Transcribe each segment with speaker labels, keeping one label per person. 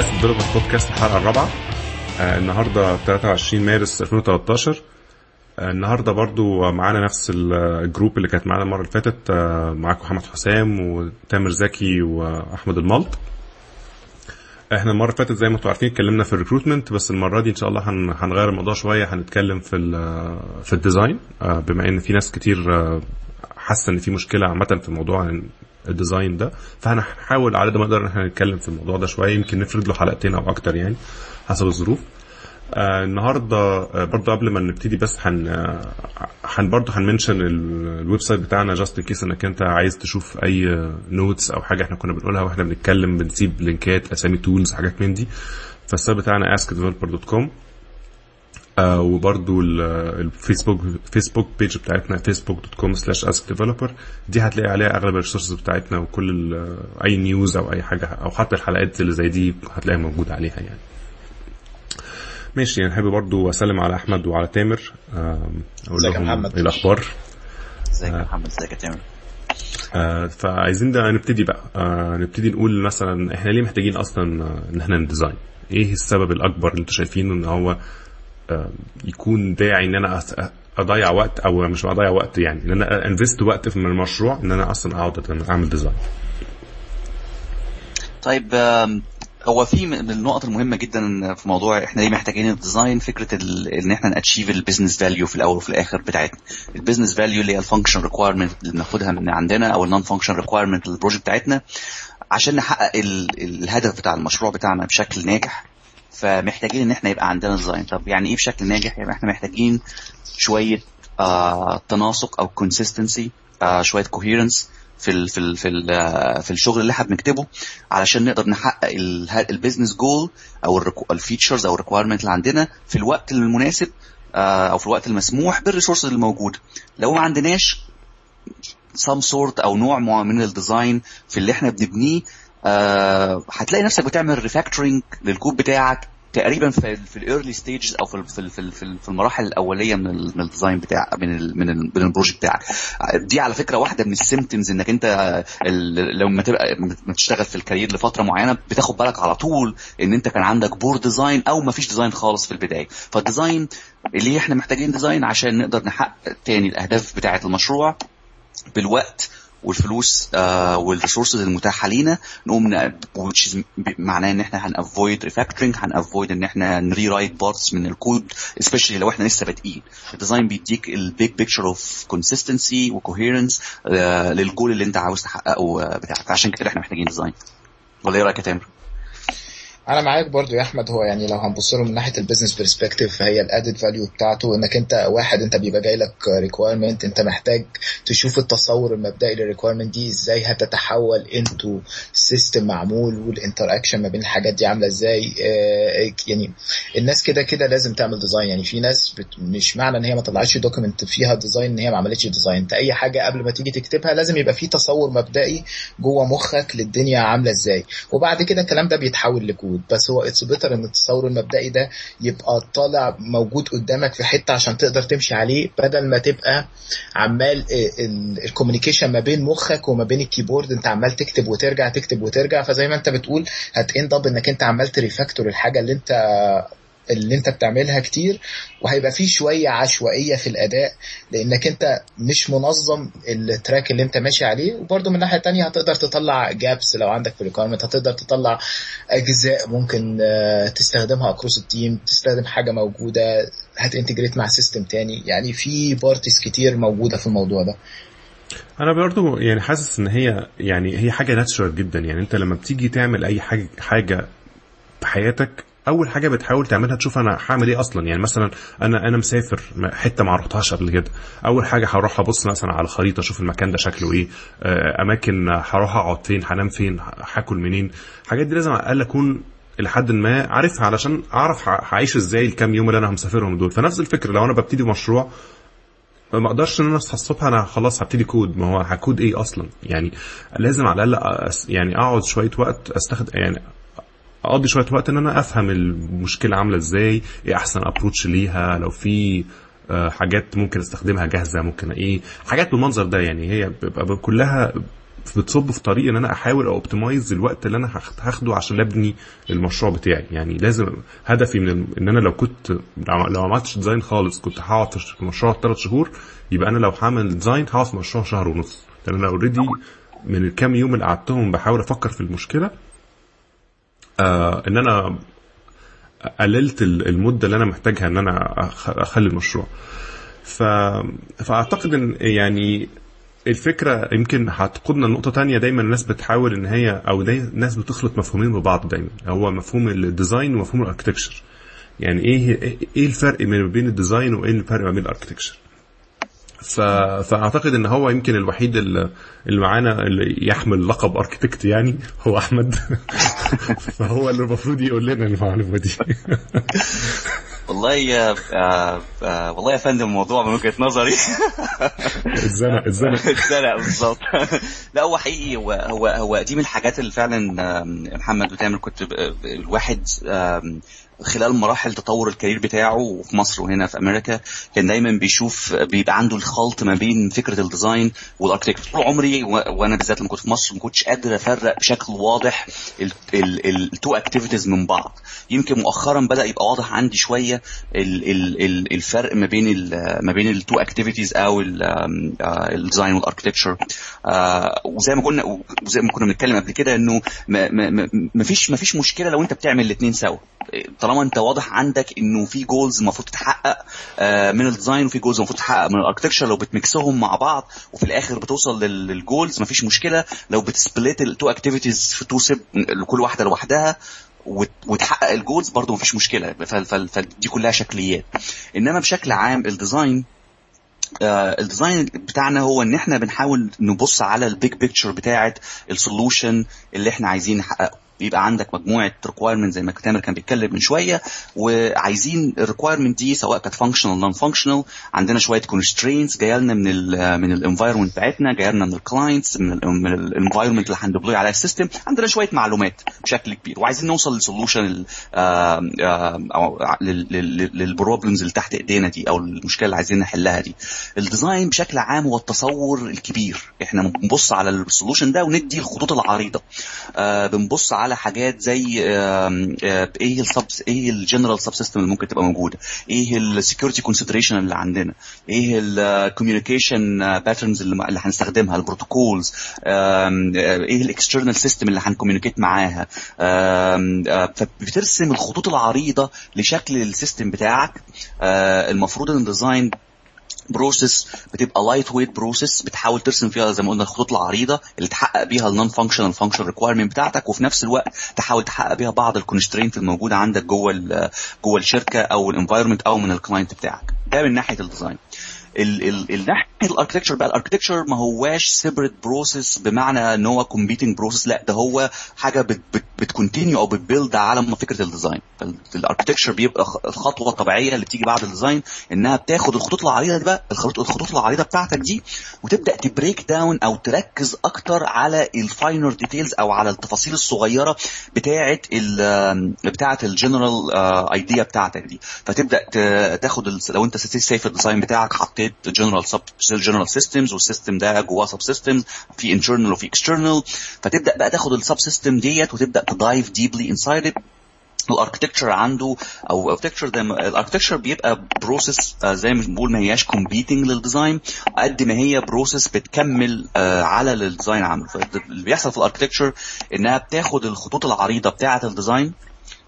Speaker 1: Ask Developer podcast الحلقة الرابعة. آه النهارده 23 مارس 2013 آه النهارده برضو معانا نفس ال group اللي كانت معانا المرة اللي فاتت. آه معاكم محمد حسام وتامر زكي وأحمد الملط. إحنا المرة اللي فاتت زي ما أنتم عارفين اتكلمنا في ال recruitment بس المرة دي إن شاء الله هن- هنغير الموضوع شوية. هنتكلم في في ال design آه، بما إن في ناس كتير آه، حاسة إن في مشكلة عامة في موضوع ال design ده. فهنحاول على قد ما نقدر إن إحنا نتكلم في الموضوع ده شوية يمكن نفرد له حلقتين أو أكتر يعني حسب الظروف. آه النهارده آه برضه قبل ما نبتدي بس هن آه، هن برضه هن mention ال- ال website بتاعنا just in case إنك أنت عايز تشوف أي notes أو حاجة إحنا كنا بنقولها وإحنا بنتكلم بنسيب link ات أسامي tools حاجات من دي. فال site بتاعنا askdeveloper.com آه ال- الفيسبوك فيسبوك page بتاعتنا facebook.com slash askdeveloper دي هتلاقي عليها أغلب ال resources بتاعتنا وكل أي news أو أي حاجة أو حتى الحلقات اللي زي دي هتلاقيها موجودة عليها يعني. ماشي يعني حابب برضو أسلم على أحمد وعلى تامر.
Speaker 2: أقول
Speaker 1: لهم
Speaker 2: محمد؟
Speaker 1: إيه الأخبار؟
Speaker 3: إزيك يا محمد؟ إزيك يا تامر؟
Speaker 1: آه، فعايزين ده نبتدي بقى. آه، نبتدي نقول مثلا إحنا ليه محتاجين أصلا آه، إن إحنا ن design؟ إيه السبب الأكبر اللي أنتوا شايفينه إن هو آه، يكون داعي إن أنا أضيع وقت أو مش أضيع وقت يعني إن أنا invest وقت في المشروع إن أنا أصلا أقعد أعمل design
Speaker 3: طيب هو في من النقط المهمة جدا في موضوع إحنا ليه محتاجين ال design فكرة إن إحنا ن achieve ال business value في الأول وفي الآخر بتاعتنا. ال business value اللي هي ال function requirement اللي بناخدها من عندنا أو ال non-function requirement لل project بتاعتنا عشان نحقق ال- الهدف بتاع المشروع بتاعنا بشكل ناجح. فمحتاجين إن إحنا يبقى عندنا design طب يعني إيه بشكل ناجح؟ يعني إحنا محتاجين شوية آه تناسق أو consistency آه شوية coherence في ال في ال في ال آه، في الشغل اللي إحنا بنكتبه علشان نقدر نحقق ال business goal أو ال features أو ال requirement اللي عندنا في الوقت المناسب آه، أو في الوقت المسموح بال resources الموجوده لو ما عندناش some sort أو نوع من ال design في اللي إحنا بنبنيه آه، هتلاقي نفسك بتعمل refactoring لل code بتاعك تقريبا في في ال early stages أو في في في في ال- في المراحل الأولية من من ال design بتاع من ال من ال من ال project بتاعك. دي على فكرة واحدة من ال symptoms إنك أنت لما تبقى لما تشتغل في ال career لفترة معينة بتاخد بالك على طول إن أنت كان عندك poor design أو ما فيش design خالص في البداية. فال design ليه إحنا محتاجين design عشان نقدر نحقق تاني الأهداف بتاعة المشروع بالوقت والفلوس آه وال resources المتاحة لينا نقوم معناه إن إحنا هن avoid refactoring هن avoid إن إحنا ن rewrite parts من ال code especially لو إحنا لسه بادئين. ال design بيديك ال big picture of consistency و coherence لل goal اللي أنت عاوز تحققه آه، بتاعك. عشان كده إحنا محتاجين design ولا إيه رأيك يا تامر؟
Speaker 2: أنا معاك برضو يا أحمد. هو يعني لو هنبص له من ناحية ال business perspective فهي ال added value بتاعته إنك أنت واحد أنت بيبقى جاي لك requirement أنت محتاج تشوف التصور المبدئي لل requirement دي إزاي هتتحول into system معمول وال interaction ما بين الحاجات دي عاملة إزاي. آه، يعني الناس كده كده لازم تعمل design يعني في ناس بت... مش معنى إن هي ما طلعتش document فيها design إن هي ما عملتش design أنت أي حاجة قبل ما تيجي تكتبها لازم يبقى في تصور مبدئي جوه مخك للدنيا عاملة إزاي. وبعد كده الكلام ده بيتحول لكود. بس هو it's better إن التصور المبدئي ده يبقى طالع موجود قدامك في حتة عشان تقدر تمشي عليه بدل ما تبقى عمال ال communication ما بين مخك وما بين ال keyboard أنت عمال تكتب وترجع تكتب وترجع فزي ما أنت بتقول هت end up إنك أنت عمال ت refactor الحاجة اللي أنت اللي انت بتعملها كتير وهيبقى فيه شوية عشوائية في الأداء لأنك انت مش منظم ال track اللي انت ماشي عليه. وبرده من ناحيه تانية هتقدر تطلع gaps لو عندك في ال requirement هتقدر تطلع أجزاء ممكن آه، تستخدمها across ال team تستخدم حاجة موجودة هت integrate مع system تاني. يعني في parties كتير موجودة في الموضوع ده.
Speaker 1: أنا برضو يعني حاسس إن هي يعني هي حاجة natural جدا. يعني أنت لما بتيجي تعمل أي حاجة حاجة في حياتك أول حاجة بتحاول تعملها تشوف أنا هعمل إيه أصلا. يعني مثلا أنا أنا مسافر حتة ما رحتهاش قبل كده. أول حاجة هروح أبص مثلا على الخريطة أشوف المكان ده شكله إيه. آه، أماكن هروح أقعد فين هنام فين هاكل منين. الحاجات دي لازم على الأقل أكون لحد ما عارفها علشان أعرف هعيش إزاي الكام يوم اللي أنا مسافرهم دول. فنفس الفكرة لو أنا ببتدي مشروع ما أقدرش إن أنا اصحى الصبح أنا خلاص هبتدي كود. ما هو هكود إيه أصلا؟ يعني لازم على الأقل يعني أقعد شوية وقت استخدم يعني اقضي شوية وقت ان أنا افهم المشكلة عاملة إزاي إيه احسن approach ليها لو في آه، حاجات ممكن استخدمها جاهزة ممكن إيه حاجات بالمنظر ده يعني. هي بيبقى كلها بتصب في طريق ان أنا احاول أ أ optimize الوقت اللي أنا هاخد- هاخده عشان ابني المشروع بتاعي. يعني لازم هدفي من ان أنا لو كنت لو ما عملتش design خالص كنت هقعد في المشروع ثلاث شهور يبقى أنا لو هعمل design هقعد في المشروع شهر ونص. لأن أنا already من الكام يوم اللي قعدتهم بحاول أفكر في المشكلة آه إن أنا قللت ال- المدة اللي أنا محتاجها إن أنا أخلي المشروع. ف... فأعتقد إن يعني الفكرة يمكن هتقودنا لنقطة تانية. دايما الناس بتحاول إن هي أو داي الناس بتخلط مفهومين ببعض دايما. هو مفهوم ال design ومفهوم ال architecture يعني إيه إيه الفرق ما بين ال design وإيه الفرق ما بين ال architecture. فاعتقد إن هو يمكن الوحيد اللي اللي معانا اللي يحمل لقب architect يعني هو أحمد. فهو اللي المفروض يقول لنا المعلومة دي.
Speaker 3: والله يا آه آه والله يا فندم الموضوع من وجهة نظري.
Speaker 1: اتزنق اتزنق
Speaker 3: اتزنق بالظبط. لا هو حقيقي هو هو هو دي من الحاجات اللي فعلا آم، محمد وتامر كنت الواحد خلال مراحل تطور ال career بتاعه في مصر وهنا في أمريكا كان دايما بيشوف بيبقى عنده الخلط ما بين فكرة ال design وال architect طول عمري وأنا بالذات لما كنت في مصر ما كنتش قادر أفرق بشكل واضح ال two activities من بعض. يمكن مؤخرا بدأ يبقى واضح عندي شوية ال- ال- ال- الفرق ما بين ما بين ال two activities أو ال design وال architecture وزي ما كنا وزي ما كنا بنتكلم قبل كده إنه ما فيش ما فيش مشكلة لو أنت بتعمل الاثنين سوا. طالما انت واضح عندك انه في goals المفروض تتحقق آه، من ال design وفي goals المفروض تتحقق من ال architecture لو بت mix هم مع بعض وفي الآخر بتوصل لل- لل goals مفيش مشكلة. لو بت split ال two activities في two sub كل واحدة لوحدها وت- وتحقق ال goals برضه مفيش مشكلة. فدي كلها شكليات. إنما بشكل عام ال design آه، ال design بتاعنا هو إن إحنا بنحاول نبص على ال big picture بتاعة ال solution اللي إحنا عايزين نحققه. بيبقى عندك مجموعة requirement زي ما تامر كان بيتكلم من شوية وعايزين ال requirement دي سواء كانت functional non-functional عندنا شوية constraints جاية لنا من ال من ال environment بتاعتنا جاية لنا من ال clients من ال من ال environment اللي هن deploy عليها ال system عندنا شوية معلومات بشكل كبير وعايزين نوصل ل solution لل problems اللي تحت إيدينا دي أو المشكلة اللي عايزين نحلها دي. ال design بشكل عام هو التصور الكبير. إحنا بنبص على ال solution ده وندي الخطوط العريضة. آه بنبص على حاجات زي آه آه إيه ال sub إيه ال general sub system اللي ممكن تبقى موجودة؟ إيه ال security consideration اللي عندنا؟ إيه ال communication patterns اللي, هنستخدمها؟ ال protocols إيه ال external system اللي هن communicate معاها؟ آه، فبترسم الخطوط العريضة لشكل ال system بتاعك آه، المفروض ان ال design process بتبقى lightweight process بتحاول ترسم فيها زي ما قلنا الخطوط العريضة اللي تحقق بيها ال non-functional function requirement بتاعتك وفي نفس الوقت تحاول تحقق بيها بعض ال constraint الموجودة عندك جوه جوه الشركة أو ال environment أو من ال client بتاعك. ده من ناحية ال design ال ال الناحيه ال architecture بقى ال architecture ما هواش separate process بمعنى إن هو competing process لا ده هو حاجة بت بت بت continue أو بت build على فكرة ال design ال architecture بيبقى الخطوة الطبيعية اللي بتيجي بعد ال design إنها بتاخد الخطوط العريضة دي بقى الخطوط العريضة بتاعتك دي وتبدأ ت break down أو تركز أكتر على ال finer details أو على التفاصيل الصغيرة بتاعه بتاعه ال general idea بتاعتك دي. فتبدأ تاخد لو أنت save ال design بتاعك حطيت general sub general systems وال system ده جواه sub systems في internal وفي external فتبدأ بقى تاخد ال sub system ديت وتبدأ ت dive deeply inside ال architecture عنده أو ال architecture ما ال architecture بيبقى process زي ما بنقول ما هياش competing لل design قد ما هي process بتكمل آه، على ال design عامله فاللي بيحصل في ال architecture إنها بتاخد الخطوط العريضة بتاعة ال design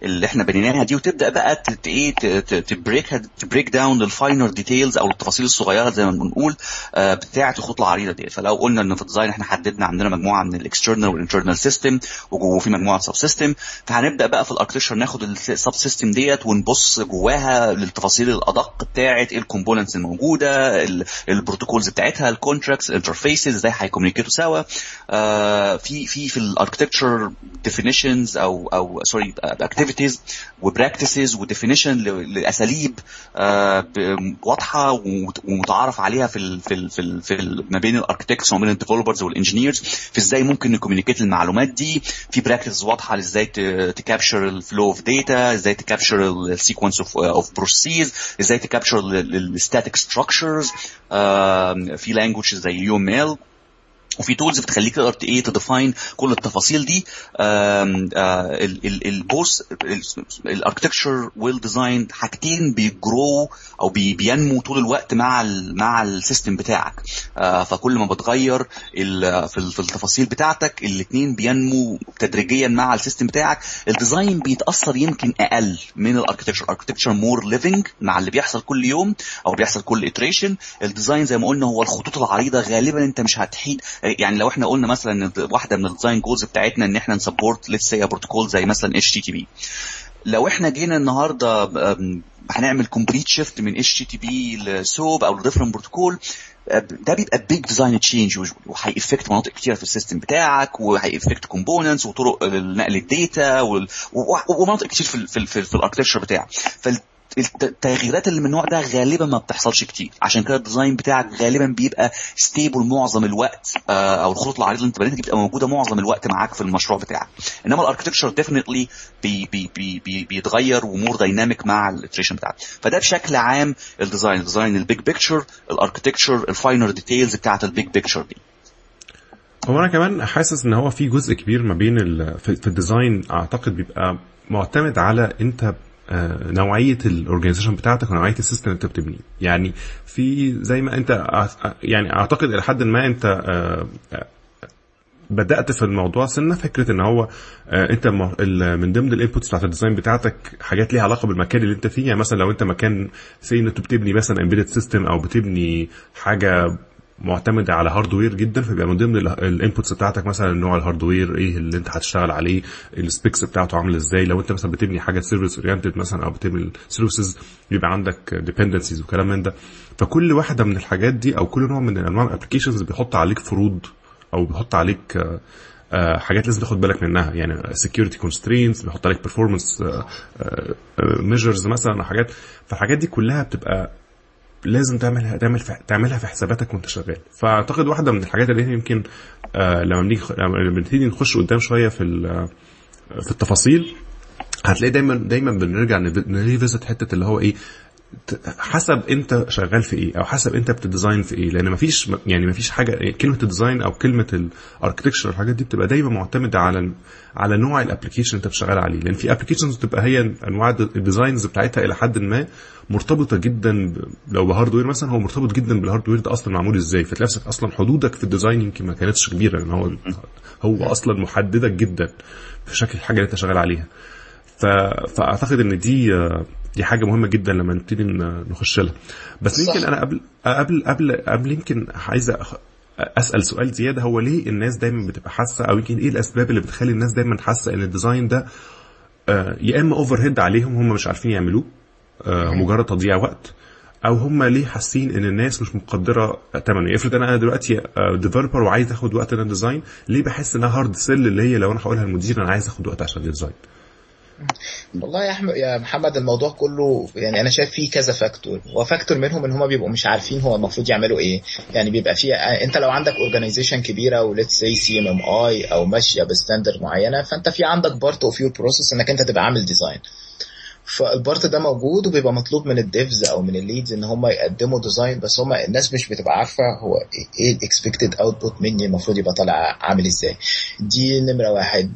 Speaker 3: اللي إحنا بنيناها دي وتبدأ بقى إيه ت break ت break down لل finer details أو التفاصيل الصغيرة زي ما بنقول آه، بتاعة الخطوط العريضة دي فلو قلنا إن في ال design إحنا حددنا عندنا مجموعة من ال external وال internal system وفي مجموعة sub system فهنبدأ بقى في ال architecture ناخد ال sub system ديت ونبص جواها للتفاصيل الأدق بتاعة ال components الموجودة ال- ال protocols بتاعتها ال contracts ال interfaces إزاي هي communicate وا سوا. آه، في في في ال architecture definitions أو أو sorry activities و practices و definition لأساليب آه، واضحة ومت- ومتعارف عليها في ال في ال في, ال في ال ما بين ال architects وما بين ال developers وال engineers في إزاي ممكن ن communicate المعلومات دي. في practices واضحة لإزاي ت capture ال flow of data إزاي ت capture ال sequence of of process إزاي ت capture ال static structures في language زي UML وفي tools بتخليك تقدر إيه ت define كل التفاصيل دي. ال both ال architecture وال design حاجتين بيجرو أو بي بينمو طول الوقت مع ال مع ال system بتاعك. آه فكل ما بتغير في التفاصيل بتاعتك الاثنين بينمو تدريجيا مع ال system بتاعك. ال design بيتأثر يمكن أقل من ال architecture ال architecture more living مع اللي بيحصل كل يوم أو بيحصل كل iteration ال design زي ما قلنا هو الخطوط العريضة غالبا أنت مش هتحيد يعني لو إحنا قلنا مثلا إن واحدة من ال design goals بتاعتنا إن إحنا ن support let's protocol زي مثلا HTTP لو إحنا جينا النهارده هنعمل complete shift من HTTP ل SOAP أو ل different protocol ده بيبقى big design change وهي affect مناطق كتيرة في ال system بتاعك وهي affect components وطرق نقل ال data ومناطق كتير في ال في, ال في, في ال architecture بتاعك. التغييرات اللي من النوع ده غالبا ما بتحصلش كتير. عشان كده ال design بتاعك غالبا بيبقى stable معظم الوقت أو الخطوط العريضة اللي أنت بنيتها بتبقى موجودة معظم الوقت معاك في المشروع بتاعك. إنما بي بي بيتغير و more dynamic مع ال iteration بتاعك. فده بشكل عام الديزاين الديزاين ال big picture الاركتكتشر الفاينر ديتيلز بتاعت البيج بيكتشر دي.
Speaker 1: هو أنا كمان حاسس إن هو في جزء كبير ما بين في ال design أعتقد بيبقى معتمد على أنت نوعية ال organization بتاعتك ونوعية ال system اللي انت بتبنيه. يعني في زي ما انت يعني أعتقد إلى حد ما انت بدأت في الموضوع سنة فكرة إن هو انت من ضمن ال inputs بتاعت ال design بتاعتك حاجات ليها علاقة بالمكان اللي انت فيه. يعني مثلا لو انت مكان say إن انت بتبني مثلا embedded system أو بتبني حاجة معتمده على hardware جدا فبيبقى من ضمن ال inputs بتاعتك مثلا نوع ال hardware إيه اللي أنت هتشتغل عليه ال specs بتاعته عاملة إزاي. لو أنت مثلا بتبني حاجة service oriented مثلا أو بتبني services بيبقى عندك dependencies وكلام من ده. فكل واحدة من الحاجات دي أو كل نوع من انواع ال applications بيحط عليك فروض أو بيحط عليك حاجات لازم تاخد بالك منها. يعني security constraints بيحط عليك performance measures مثلا أو حاجات. فالحاجات دي كلها بتبقى لازم تعملها تعمل في تعملها في حساباتك وانت شغال. فأعتقد واحدة من الحاجات اللي يمكن آه لما بنيجي لما بنبتدي نخش قدام شوية في في التفاصيل هتلاقي دايما دايما بنرجع ن revisit حتة اللي هو إيه حسب انت شغال في إيه أو حسب انت بت design في إيه لأن مفيش يعني مفيش حاجة كلمة ال design أو كلمة ال architecture الحاجات دي بتبقى دايما معتمدة على على نوع ال application أنت شغال عليه لأن في applications بتبقى هي أنواع ال designs بتاعتها إلى حد ما مرتبطة جدا لو ب hardware مثلا هو مرتبط جدا بال hardware ده أصلا معمول إزاي فتلاقي نفسك أصلا حدودك في ال design يمكن ما كانتش كبيرة لأن هو هو أصلا محددك جدا في شكل الحاجة اللي أنت شغال عليها. فأعتقد إن دي دي حاجة مهمة جدا لما نبتدي نخش لها. بس يمكن أنا قبل قبل قبل قبل يمكن عايز أسأل سؤال زيادة. هو ليه الناس دايما بتبقى حاسة؟ أو يمكن إيه الأسباب اللي بتخلي الناس دايما حاسة إن ال design ده يا إما overhead عليهم هم مش عارفين يعملوه مجرد تضييع وقت أو هم ليه حاسين إن الناس مش مقدرة ثمنه افرض أنا دلوقتي developer وعايز أخد وقت أنا design ليه بحس إنها hard sell اللي هي لو أنا هقولها للمدير أنا عايز أخد وقت عشان design
Speaker 2: والله يا احمد يا محمد الموضوع كله يعني أنا شايف فيه كذا factor و factor منهم إن هم بيبقوا مش عارفين هو المفروض يعملوا إيه. يعني بيبقى فيه أنت لو عندك organization كبيرة و let's say CMMI أو ماشية ب standard معينة فأنت في عندك part of your process إنك أنت تبقى عامل design فال part ده موجود وبيبقى مطلوب من ال devs أو من ال leads ان هم يقدموا design بس هم الناس مش بتبقى عارفة هو إيه ال expected output مني المفروض يبقى طالع عامل إزاي. دي نمرة واحد.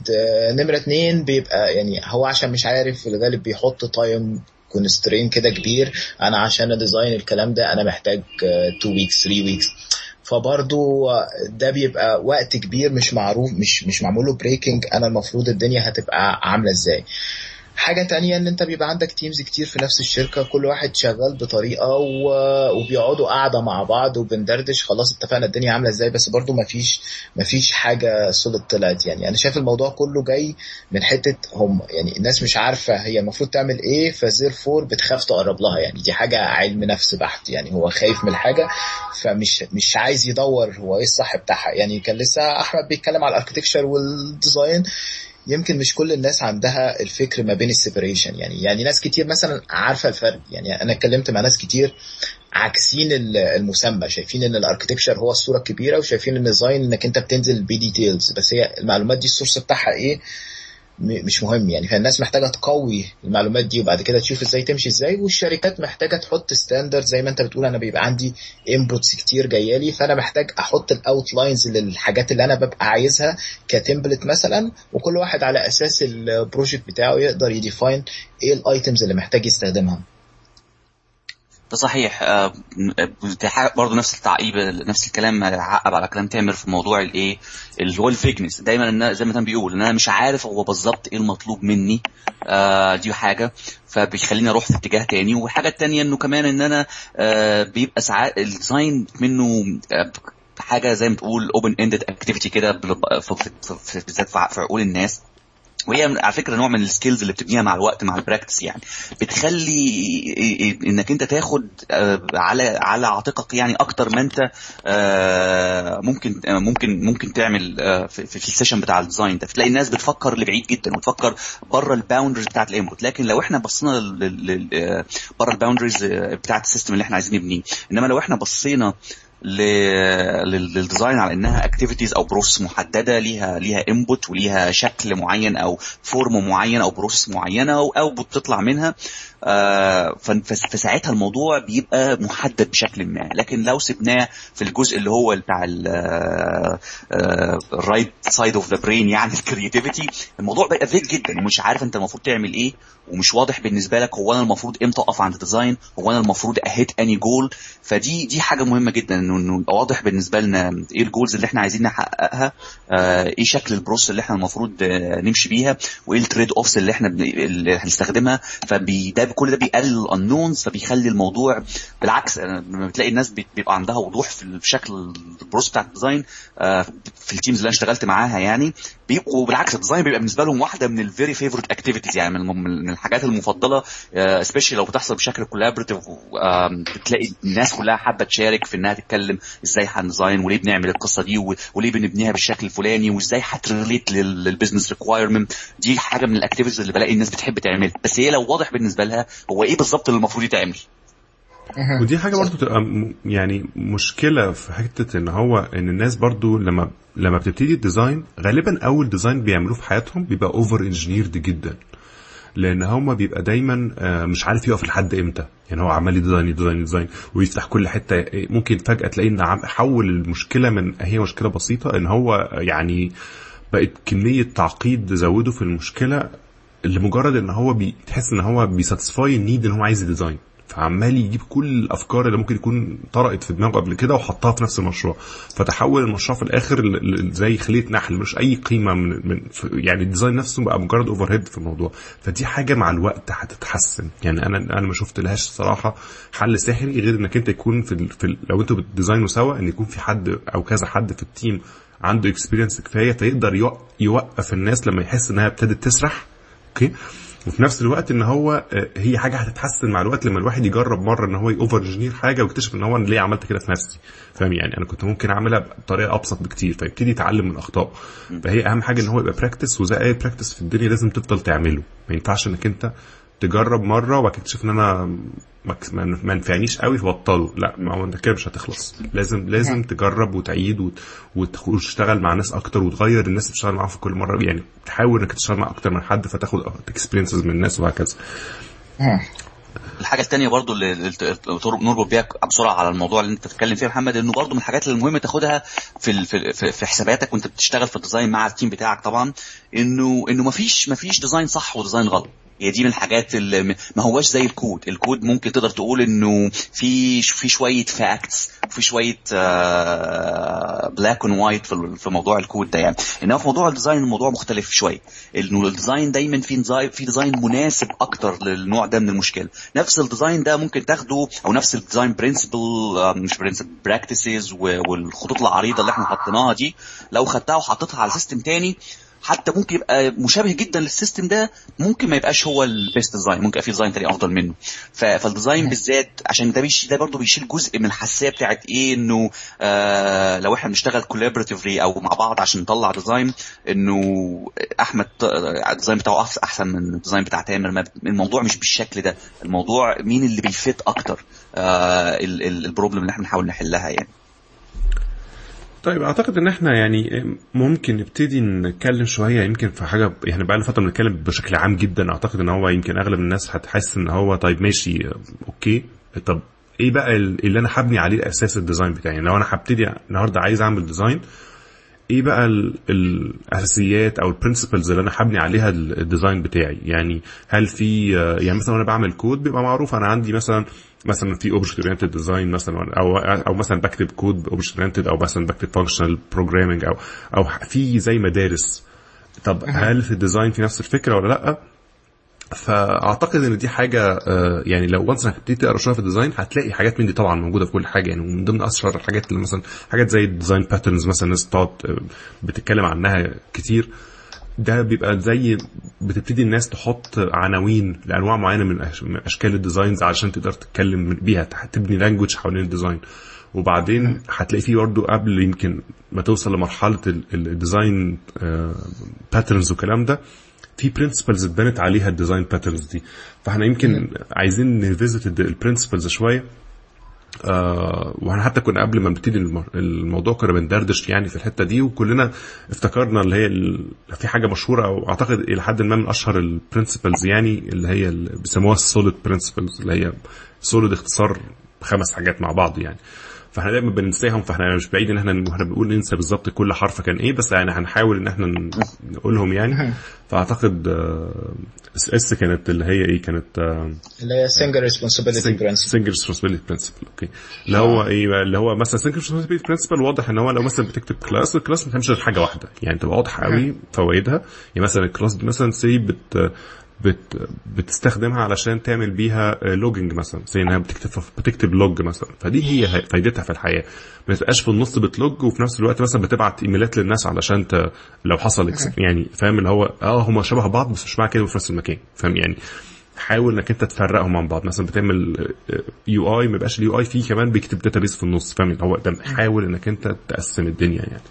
Speaker 2: نمرة اتنين بيبقى يعني هو عشان مش عارف في الغالب بيحط time constraint كده كبير. أنا عشان أ design الكلام ده أنا محتاج 2 weeks 3 weeks فبرضو ده بيبقى وقت كبير مش معروف مش مش معمول له breaking أنا المفروض الدنيا هتبقى عاملة إزاي. حاجة تانية إن أنت بيبقى عندك teams كتير في نفس الشركة كل واحد شغال بطريقة و... وبيقعدوا قاعدة مع بعض وبندردش خلاص اتفقنا الدنيا عاملة إزاي بس برضو مفيش مفيش حاجة solid طلعت. يعني أنا شايف الموضوع كله جاي من حتة هم يعني الناس مش عارفة هي المفروض تعمل إيه ف therefore بتخاف تقرب لها. يعني دي حاجة علم نفس بحت يعني هو خايف من الحاجة فمش مش عايز يدور هو إيه الصح بتاعها. يعني كان لسه أحمد بيتكلم على ال architecture وال design يمكن مش كل الناس عندها الفكر ما بين ال separation. يعني يعني ناس كتير مثلا عارفة الفرق. يعني أنا اتكلمت مع ناس كتير عاكسين المسمى شايفين إن ال architecture هو الصورة الكبيرة وشايفين ان ال design إنك أنت بتنزل ب details بس هي المعلومات دي ال source بتاعها إيه؟ مش مهم يعني فالناس محتاجة تقوي المعلومات دي وبعد كده تشوف إزاي تمشي إزاي والشركات محتاجة تحط standard زي ما انت بتقول أنا بيبقى عندي inputs كتير جاية لي فأنا محتاج أحط ال outlines للحاجات اللي أنا ببقى عايزها ك template مثلا وكل واحد على أساس ال project بتاعه يقدر ي define إيه ال items اللي محتاج يستخدمها.
Speaker 3: ده صحيح برضه نفس التعقيب نفس الكلام عقب على كلام تامر في موضوع الايه اللي هو ال vagueness دايما زي ما كان بيقول إن أنا مش عارف هو بالظبط إيه المطلوب مني آه دي حاجة. فبيخليني أروح في اتجاه تاني. والحاجة التانيه إنه كمان إن أنا آه بيبقى ساعات ال design منه آه حاجة زي ما تقول open ended activity كده بالذات في عقول الناس. وهي على فكرة نوع من ال skills اللي بتبنيها مع الوقت مع ال practice يعني. بتخلي إنك أنت تاخد على على عاتقك يعني أكتر ما أنت ممكن ممكن ممكن تعمل في, ال session بتاع ال design ده. تلاقي الناس بتفكر لبعيد جدا وتفكر بره ال boundaries بتاعت ال input لكن لو إحنا بصينا بره ال boundaries بتاعت ال system اللي إحنا عايزين نبنيه. إنما لو إحنا بصينا لل design على إنها activities أو process محددة ليها ليها input وليها شكل معين أو form معين أو process معينة أو output بتطلع منها. فساعتها الموضوع بيبقى محدد بشكل ما. لكن لو سبناه في الجزء اللي هو بتاع ال right side of the brain يعني ال creativity الموضوع بقى vague جدا. ومش عارف انت المفروض تعمل إيه ومش واضح بالنسبة لك هو أنا المفروض إمتى أقف عند ال design هو أنا المفروض أ hit أني goal فدي دي حاجة مهمة جدا انه إنه يبقى واضح بالنسبة لنا إيه ال goals اللي إحنا عايزين نحققها آه إيه شكل ال process اللي إحنا المفروض آه نمشي بيها وإيه ال trade offs اللي إحنا اللي هنستخدمها. فده كل ده بيقلل ال unknowns فبيخلي الموضوع بالعكس لما بتلاقي الناس بيبقى عندها وضوح في شكل ال process بتاع ال design آه في ال teams اللي أنا اشتغلت معاها يعني بيبقوا بالعكس ال design بيبقى بالنسبة لهم واحدة من ال very favorite activities يعني من الحاجات المفضلة specially لو بتحصل بشكل collaborative بتلاقي الناس كلها حابة تشارك في إنها تتكلم إزاي هن design وليه بنعمل القصة دي وليه بنبنيها بالشكل الفلاني وإزاي هت relate لل business requirement دي حاجة من ال activities اللي بلاقي الناس بتحب تعملها. بس هي لو واضح بالنسبة لها هو إيه بالظبط اللي المفروض يتعمل.
Speaker 1: ودي حاجة برضو تبقى يعني مشكلة في حتة إن هو إن الناس برضو لما لما بتبتدي ال design غالبا أول design بيعملوه في حياتهم بيبقى over engineered جدا. لأن هما بيبقى دايما مش عارف يقف لحد إمتى. يعني هو عمال ي design ي design ي design ويفتح كل حتة. ممكن فجأة تلاقي إن حول المشكلة من هي مشكلة بسيطة إن هو يعني بقت كمية تعقيد زوده في المشكلة لمجرد إن هو بتحس إن هو بي satisfy ال need إن هو عايز ي design فعمال يجيب كل الأفكار اللي ممكن يكون طرقت في دماغه قبل كده وحطها في نفس المشروع فتحول المشروع في الآخر زي خلية نحل ملوش أي قيمة من, من يعني ال design نفسه بقى مجرد overhead في الموضوع فدي حاجة مع الوقت هتتحسن يعني أنا أنا ما شفت لهاش صراحة حل سحري غير إنك أنت يكون في. في. لو أنتوا بت design وا سوا إن يكون في حد أو كذا حد في ال team عنده experience كفاية فيقدر يوقف الناس لما يحس إنها ابتدت تسرح okay. وفي نفس الوقت إن هو هي حاجة هتتحسن مع الوقت لما الواحد يجرب مرة إن هو over engineer حاجة ويكتشف إن هو ليه عملت كده في نفسي. فاهم يعني؟ أنا كنت ممكن أعملها بطريقة أبسط بكتير فيبتدي يتعلم من الاخطاء فهي أهم حاجة إن هو يبقى practice وزي أي practice في الدنيا لازم تفضل تعمله. ما ينفعش إنك أنت تجرب مرة وبعد كده تكتشف إن أنا ما نفعنيش قوي فبطله لا ما هو أنت كده مش هتخلص. لازم لازم تجرب وتعيد وتشتغل مع ناس أكتر وتغير الناس اللي بتشتغل معاهم في كل مرة. يعني تحاول إنك تشتغل مع أكتر من حد فتاخد experiences من الناس وهكذا.
Speaker 3: الحاجة الثانية برضو اللي نربط بيها بسرعة على الموضوع اللي أنت بتتكلم فيه محمد إنه برضو من الحاجات اللي المهم تاخدها في في, في حساباتك وأنت بتشتغل في ال design مع ال team بتاعك طبعا إنه إنه مفيش مفيش design صح و design غلط. هي دي من الحاجات اللي ما هواش زي الكود. الكود ممكن تقدر تقول إنه في في شوية facts في شوية black and white في موضوع الكود ده يعني. إنما في موضوع ال design الموضوع مختلف شوية. إنه ال design دايما في في design مناسب أكتر للنوع ده من المشكلة. نفس ال design ده ممكن تاخده أو نفس ال design principle مش principle practices والخطوط العريضة اللي إحنا حطيناها دي لو خدتها وحطيتها على system تاني حتى ممكن يبقى مشابه جدا لل system ده ممكن ما يبقاش هو ال best design ممكن يبقى في design تاني أفضل منه. فال design بالذات عشان ده بيشيل ده برضه بيشيل جزء من الحساسية بتاعت إيه؟ إنه آه لو إحنا بنشتغل collaboratively أو مع بعض عشان نطلع design إنه أحمد ال design بتاعه أحسن من ال design بتاع تامر. الموضوع مش بالشكل ده. الموضوع مين اللي بي fit أكتر؟ آه ال problem اللي إحنا بنحاول نحلها يعني.
Speaker 1: طيب أعتقد إن إحنا يعني ممكن نبتدي نتكلم شوية يمكن في حاجة يعني بقى فترة بنتكلم بشكل عام جدا. أعتقد إن هو يمكن أغلب الناس هتحس إن هو طيب ماشي okay. طب إيه بقى اللي أنا هبني عليه أساس ال design بتاعي؟ يعني لو أنا هبتدي النهارده عايز أعمل design إيه بقى الأساسيات أو ال principles اللي أنا هبني عليها ال design بتاعي؟ يعني هل في يعني مثلا وأنا بعمل كود بيبقى معروف أنا عندي مثلا مثلا في object oriented design مثلا أو أو مثلا بكتب code object oriented أو مثلا بكتب functional programming أو أو في زي مدارس. طب هل في ال design في نفس الفكرة ولا لأ؟ فأعتقد إن دي حاجة يعني لو once هتبتدي تقرأ شوية في ال design هتلاقي حاجات من دي طبعا موجودة في كل حاجة. يعني ومن ضمن اشهر الحاجات اللي مثلا حاجات زي ال design patterns مثلا الناس بتقعد بتتكلم عنها كتير. ده بيبقى زي بتبتدي الناس تحط عناوين لأنواع معينة من أشكال ال designs علشان تقدر تتكلم بيها تبني language حوالين ال design وبعدين هتلاقي فيه برضه قبل يمكن ما توصل لمرحلة ال design patterns والكلام ده في principles اتبنت عليها ال design patterns دي. فاحنا يمكن عايزين ن visit ال principles شوية. آه وإحنا حتى كنا قبل ما نبتدي الموضوع كنا بندردش يعني في الحتة دي وكلنا افتكرنا اللي هي في حاجة مشهورة أو أعتقد إلى حد ما من أشهر ال principles يعني اللي هي اللي بيسموها ال SOLID principles اللي هي SOLID اختصار خمس حاجات مع بعض يعني. فاحنا دايما بننساهم فاحنا مش بعيد إن إحنا إحنا بنقول ننسى بالظبط كل حرف كان إيه بس يعني هنحاول إن إحنا نقولهم يعني. فأعتقد S S كانت اللي هي إيه كانت
Speaker 2: اللي هي single responsibility principle
Speaker 1: single responsibility principle okay اللي هو إيه اللي هو مثلا single responsibility principle واضح إن هو لو مثلا بتكتب class ال class ما بتعملش غير حاجة واحدة. يعني تبقى واضحة قوي فوائدها. يعني مثلا ال class دي مثلا سي بت بت بتستخدمها علشان تعمل بيها logging مثلا. زي إنها بتكتب بتكتب log مثلا. فدي هي فايدتها في الحياة. ما تبقاش في النص بت log وفي نفس الوقت مثلا بتبعت إيميلات للناس علشان ت... لو حصل يعني فاهم اللي هو آه هم شبه بعض بس مش معنى كده في نفس المكان. فاهم يعني؟ حاول انك انت تفرقهم عن بعض. مثلا بتعمل UI ما يبقاش ال UI فيه كمان بيكتب database في النص فاهم؟ هو ده حاول انك انت تقسم الدنيا يعني.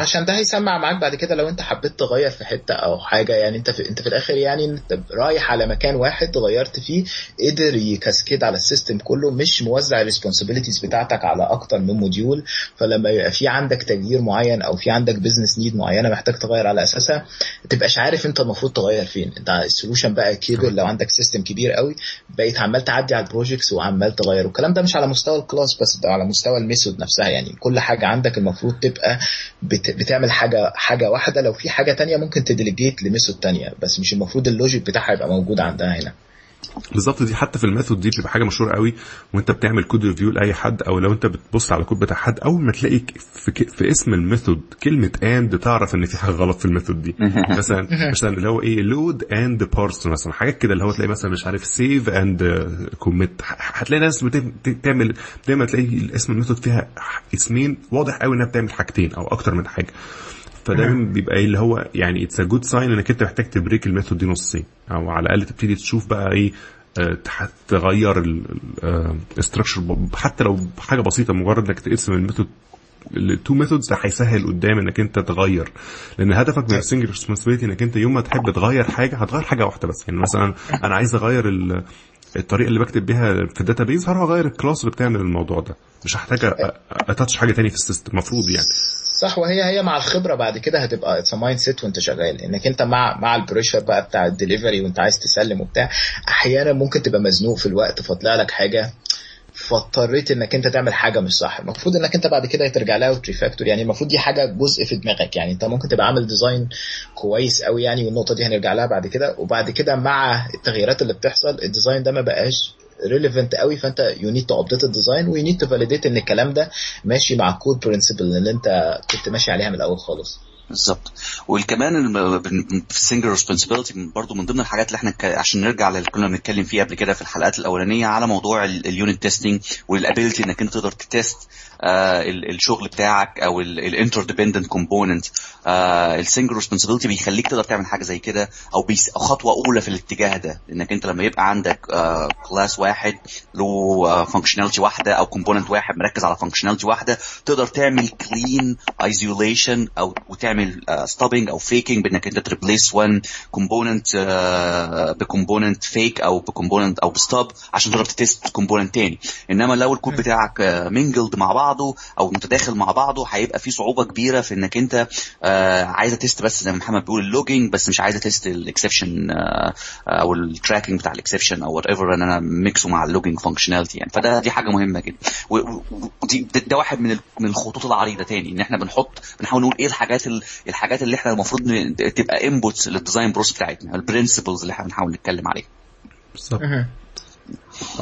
Speaker 2: عشان ده هيسمع معاك بعد كده لو انت حبيت تغير في حتة أو حاجة. يعني انت في انت في الآخر يعني انت رايح على مكان واحد غيرت فيه قدر ي cascade على ال system كله مش موزع ال responsibilities بتاعتك على أكتر من module فلما يبقى في عندك تغيير معين أو في عندك business need معينة محتاج تغير على أساسها ما تبقاش عارف انت المفروض تغير فين. انت ال solution بقى كبر لو عندك system كبير قوي بقيت عمال تعدي على ال projects وعمال تغير. والكلام ده مش على مستوى ال class بس ده على مستوى ال method نفسها. يعني كل حاجة عندك المفروض تبقى بت... بتعمل حاجة حاجة واحدة. لو في حاجة تانية ممكن ت delegate ل method تانية بس مش المفروض ال logic بتاعها يبقى موجود عندها هنا.
Speaker 1: بالظبط دي حتى في ال method دي بتبقى حاجة مشهورة قوي وانت بتعمل code review لأي حد أو لو انت بتبص على كود بتاع حد أول ما تلاقي في, في اسم ال method كلمة and تعرف إن في حاجة غلط في ال method دي. مثلا مثلا اللي هو إيه load and parse مثلا حاجات كده اللي هو تلاقي مثلا مش عارف save and commit هتلاقي ناس بتعمل دايما تلاقي اسم ال method فيها اسمين واضح قوي إنها بتعمل حاجتين أو أكتر من حاجة. فدايما بيبقى إيه اللي هو يعني it's a good sign إنك أنت محتاج ت break ال method دي نصين أو على الأقل تبتدي تشوف بقى إيه تغير ال structure حتى لو حاجة بسيطة مجرد إنك تقسم ال method ل two methods ده هيسهل قدام إنك أنت تغير. لأن هدفك من ال single responsibility إنك أنت يوم ما تحب تغير حاجة هتغير حاجة واحدة بس. يعني مثلا أنا عايز أغير الطريقة اللي بكتب بيها في ال database هروح أغير ال class اللي بتعمل الموضوع ده. مش هحتاج أ touch حاجة تاني في ال system المفروض يعني.
Speaker 2: صح؟ وهي هي مع الخبرة بعد كده هتبقى it's mindset وانت شغال. انك انت مع مع ال pressure بقى بتاع الدليفري وانت عايز تسلم وبتاع أحيانا ممكن تبقى مزنوق في الوقت فطلع لك حاجة فاضطريت إنك أنت تعمل حاجة مش صح. المفروض إنك أنت بعد كده ترجع لها وت refactor يعني المفروض دي حاجة جزء في دماغك. يعني أنت ممكن تبقى عامل design كويس قوي يعني والنقطة دي هنرجع لها بعد كده. وبعد كده مع التغييرات اللي بتحصل ال design ده ما بقاش relevant قوي فأنت you need to update ال design و you need to validate إن الكلام ده ماشي مع ال code principle اللي أنت كنت ماشي عليها من الأول خالص.
Speaker 3: بالظبط. وكمان في ال single responsibility برضه من ضمن الحاجات اللي إحنا عشان نرجع اللي كنا بنتكلم فيها قبل كده في الحلقات الأولانية على موضوع ال unit testing وال ability إنك أنت تقدر ت test آه الشغل بتاعك أو ال interdependent component ال single responsibility بيخليك تقدر تعمل حاجة زي كده أو خطوة أولى في الاتجاه ده. إنك أنت لما يبقى عندك آه class واحد له functionality واحدة أو component واحد مركز على functionality واحدة تقدر تعمل clean isolation أو وتعمل تعمل stubbing أو faking بإنك أنت ت replace one component ب component fake أو ب component أو ب stub عشان تقدر ت test component تاني. إنما لو الكود بتاعك mingled مع بعضه أو متداخل مع بعضه هيبقى في صعوبة كبيرة في إنك أنت عايز ت test بس زي ما محمد بيقول ال logging بس مش عايز ت test ال exception أو ال tracking بتاع ال exception أو whatever إن أنا mix ه مع ال logging functionality يعني. فده دي حاجة مهمة جدا. ودي ده واحد من من الخطوط العريضة تاني إن إحنا بنحط بنحاول نقول إيه الحاجات الحاجات اللي إحنا المفروض تبقى inputs لل design process بتاعتنا ال principles اللي إحنا بنحاول نتكلم عليها
Speaker 1: بالظبط.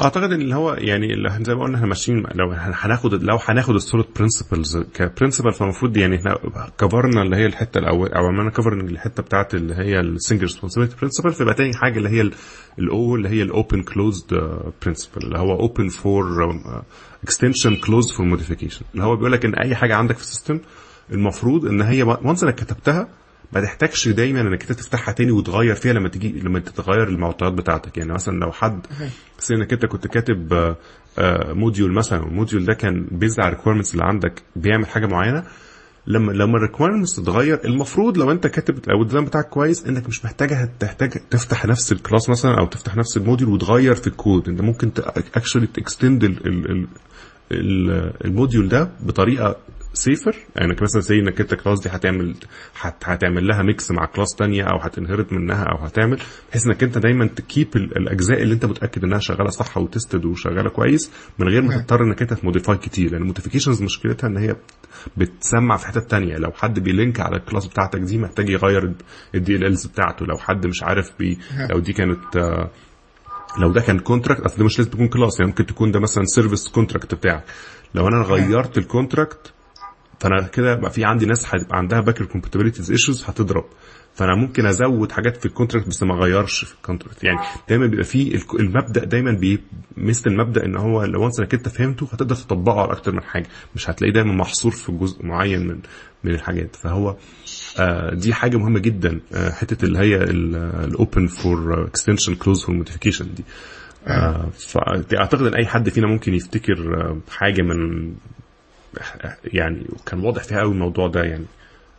Speaker 1: أعتقد إن اللي هو يعني اللي زي ما قلنا إحنا ماشيين لو هناخد لو هناخد ال SOLID principles ك principle فالمفروض يعني إحنا cover نا اللي هي الحتة الأول أو عملنا covering الحتة بتاعت اللي هي ال single responsibility principle فيبقى تاني حاجة اللي هي الـ O اللي هي ال open closed principle اللي هو open for extension close for modification اللي هو بيقول لك إن أي حاجة عندك في ال system المفروض إن هي once إنك كتبتها ما تحتاجش دايما إنك أنت تفتحها تاني وتغير فيها لما تيجي لما تتغير المعطيات بتاعتك. يعني مثلا لو حد إنك أنت كنت كاتب module مثلا وال module ده كان based على ال requirements اللي عندك بيعمل حاجة معينة لما لما ال requirements تتغير المفروض لو أنت كاتب لو ال design بتاعك كويس إنك مش محتاجها تحتاج تفتح نفس ال class مثلا أو تفتح نفس ال module وتغير في الكود أنت ممكن actually ت extend ال module ده بطريقة safer يعني مثلا زي إنك أنت class دي هتعمل هت هتعمل لها mix مع class تانية أو هت inherit منها أو هتعمل بحيث إنك أنت دايما ت keep الأجزاء اللي أنت متأكد إنها شغالة صح و tested وشغالة كويس من غير ما تضطر إنك أنت ت modify كتير. لأن يعني ال modifications مشكلتها إن هي بتسمع في حتت تانية. لو حد بي link على ال class بتاعتك دي محتاج يغير الدي ال الز بتاعته. لو حد مش عارف بي لو دي كانت لو ده كان contract أصل ده مش لازم تكون class يعني ممكن تكون ده مثلا service contract بتاعك. لو أنا غيرت ال contract فانا كده بقى في عندي ناس هتبقى عندها backward compatibilities issues هتضرب. فانا ممكن ازود حاجات في ال contract بس ما اغيرش في ال contract يعني دايما بيبقى في المبدأ دايما بي مثل المبدأ إن هو لو انك انت فهمته هتقدر تطبقه على أكتر من حاجة. مش هتلاقيه دايما محصور في جزء معين من من الحاجات. فهو آه دي حاجة مهمة جدا آه حتة اللي هي ال open for extension close for modification دي. آه فأعتقد إن أي حد فينا ممكن يفتكر حاجة من يعني كان واضح فيها قوي الموضوع ده يعني.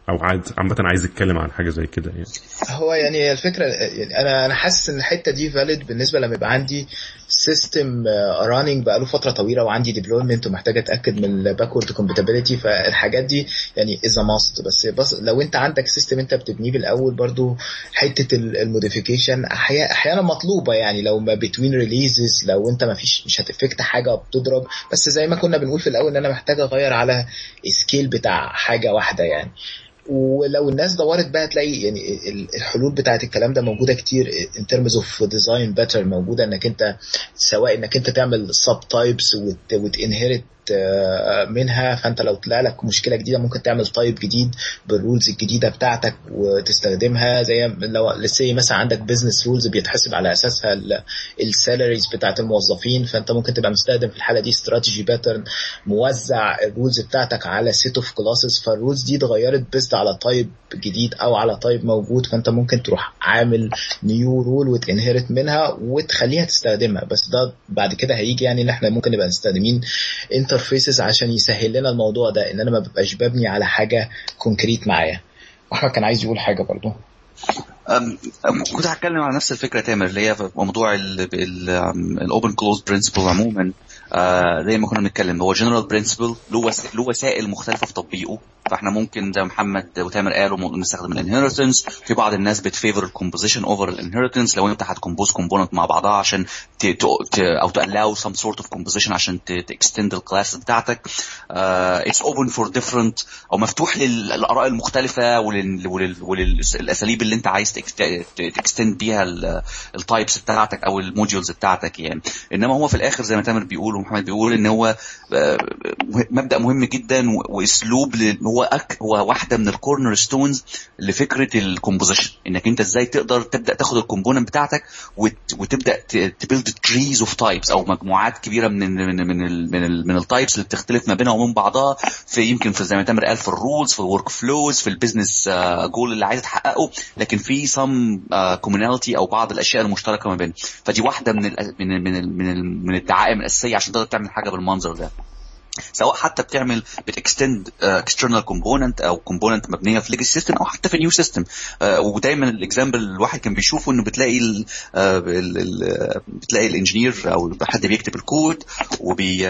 Speaker 1: أو عايز عامة عايز اتكلم عن حاجة زي كده يعني.
Speaker 2: هو يعني الفكرة يعني أنا أنا حاسس إن الحتة دي valid بالنسبة لما يبقى عندي system running بقاله فترة طويلة وعندي deployment ومحتاج أتأكد من ال backward compatibility فالحاجات دي يعني is must بس بس لو أنت عندك system أنت بتبنيه بالاول برضو حتة ال modification أحيانا مطلوبة يعني لو ما between releases لو أنت ما فيش مش هتفكت حاجة بتضرب بس زي ما كنا بنقول في الأول إن أنا محتاج أغير على scale بتاع حاجة واحدة يعني. ولو الناس دورت بقى تلاقي يعني الحلول بتاعت الكلام ده موجودة كتير in terms of design better موجودة انك انت سواء انك انت تعمل sub types وت inherit منها. فأنت لو طلع لك مشكلة جديدة ممكن تعمل type جديد بال rules الجديدة بتاعتك وتستخدمها. زي لو لسه مثلا عندك business rules بيتحسب على أساسها ال salaries بتاعت الموظفين فأنت ممكن تبقى مستخدم في الحالة دي strategy pattern موزع ال rules بتاعتك على set of classes فال rules دي اتغيرت based على type جديد أو على type موجود. فأنت ممكن تروح عامل new rule وت inherit منها وتخليها تستخدمها. بس ده بعد كده هيجي يعني إن إحنا ممكن نبقى مستخدمين interfaces عشان يسهل لنا الموضوع ده إن أنا ما ببقاش ببني على حاجة concrete معايا. واحمد كان عايز يقول حاجة برضو.
Speaker 3: كنت هتكلم على نفس الفكرة تامر اللي هي في موضوع ال open close principle عموما. آه زي ما كنا بنتكلم هو general principle. له وسائل مختلفة في تطبيقه. فاحنا ممكن زي محمد وتامر قالوا نستخدم ال inheritance في بعض الناس بت favor ال composition over ال inheritance لو انت هت compose component مع بعضها عشان ت... ت... ت... أو ت allow some sort of composition عشان ت extend ال class بتاعتك. it's open for different أو مفتوح للآراء المختلفة ولل... ولل... وللاساليب اللي انت عايز ت extend بيها ال types بتاعتك أو ال modules بتاعتك يعني. انما هو في الآخر زي ما تامر بيقول ومحمد بيقول ان هو مبدأ مهم جدا وأسلوب هو أك هو واحدة من ال corner stones لفكره ال composition انك انت إزاي تقدر تبدا تاخد ال component بتاعتك وتبدا ت build trees of types أو مجموعات كبيره من من من ال من, ال من ال types اللي بتختلف ما بينها ومن بعضها في يمكن في زي ما تامر قال في ال rules في ال workflows في ال business goal اللي عايز تحققه لكن في some commonality أو بعض الاشياء المشتركه ما بينهم فدي واحدة من من ال من ال من, ال من الدعائم الاساسيه عشان تقدر تعمل حاجة بالمنظر ده سواء حتى بتعمل بت extend external component أو component مبنية في legacy system أو حتى في new system ودايما ال example الواحد كان بيشوفه إنه بتلاقي ال ال ال بتلاقي ال engineer أو حد بيكتب الكود وبي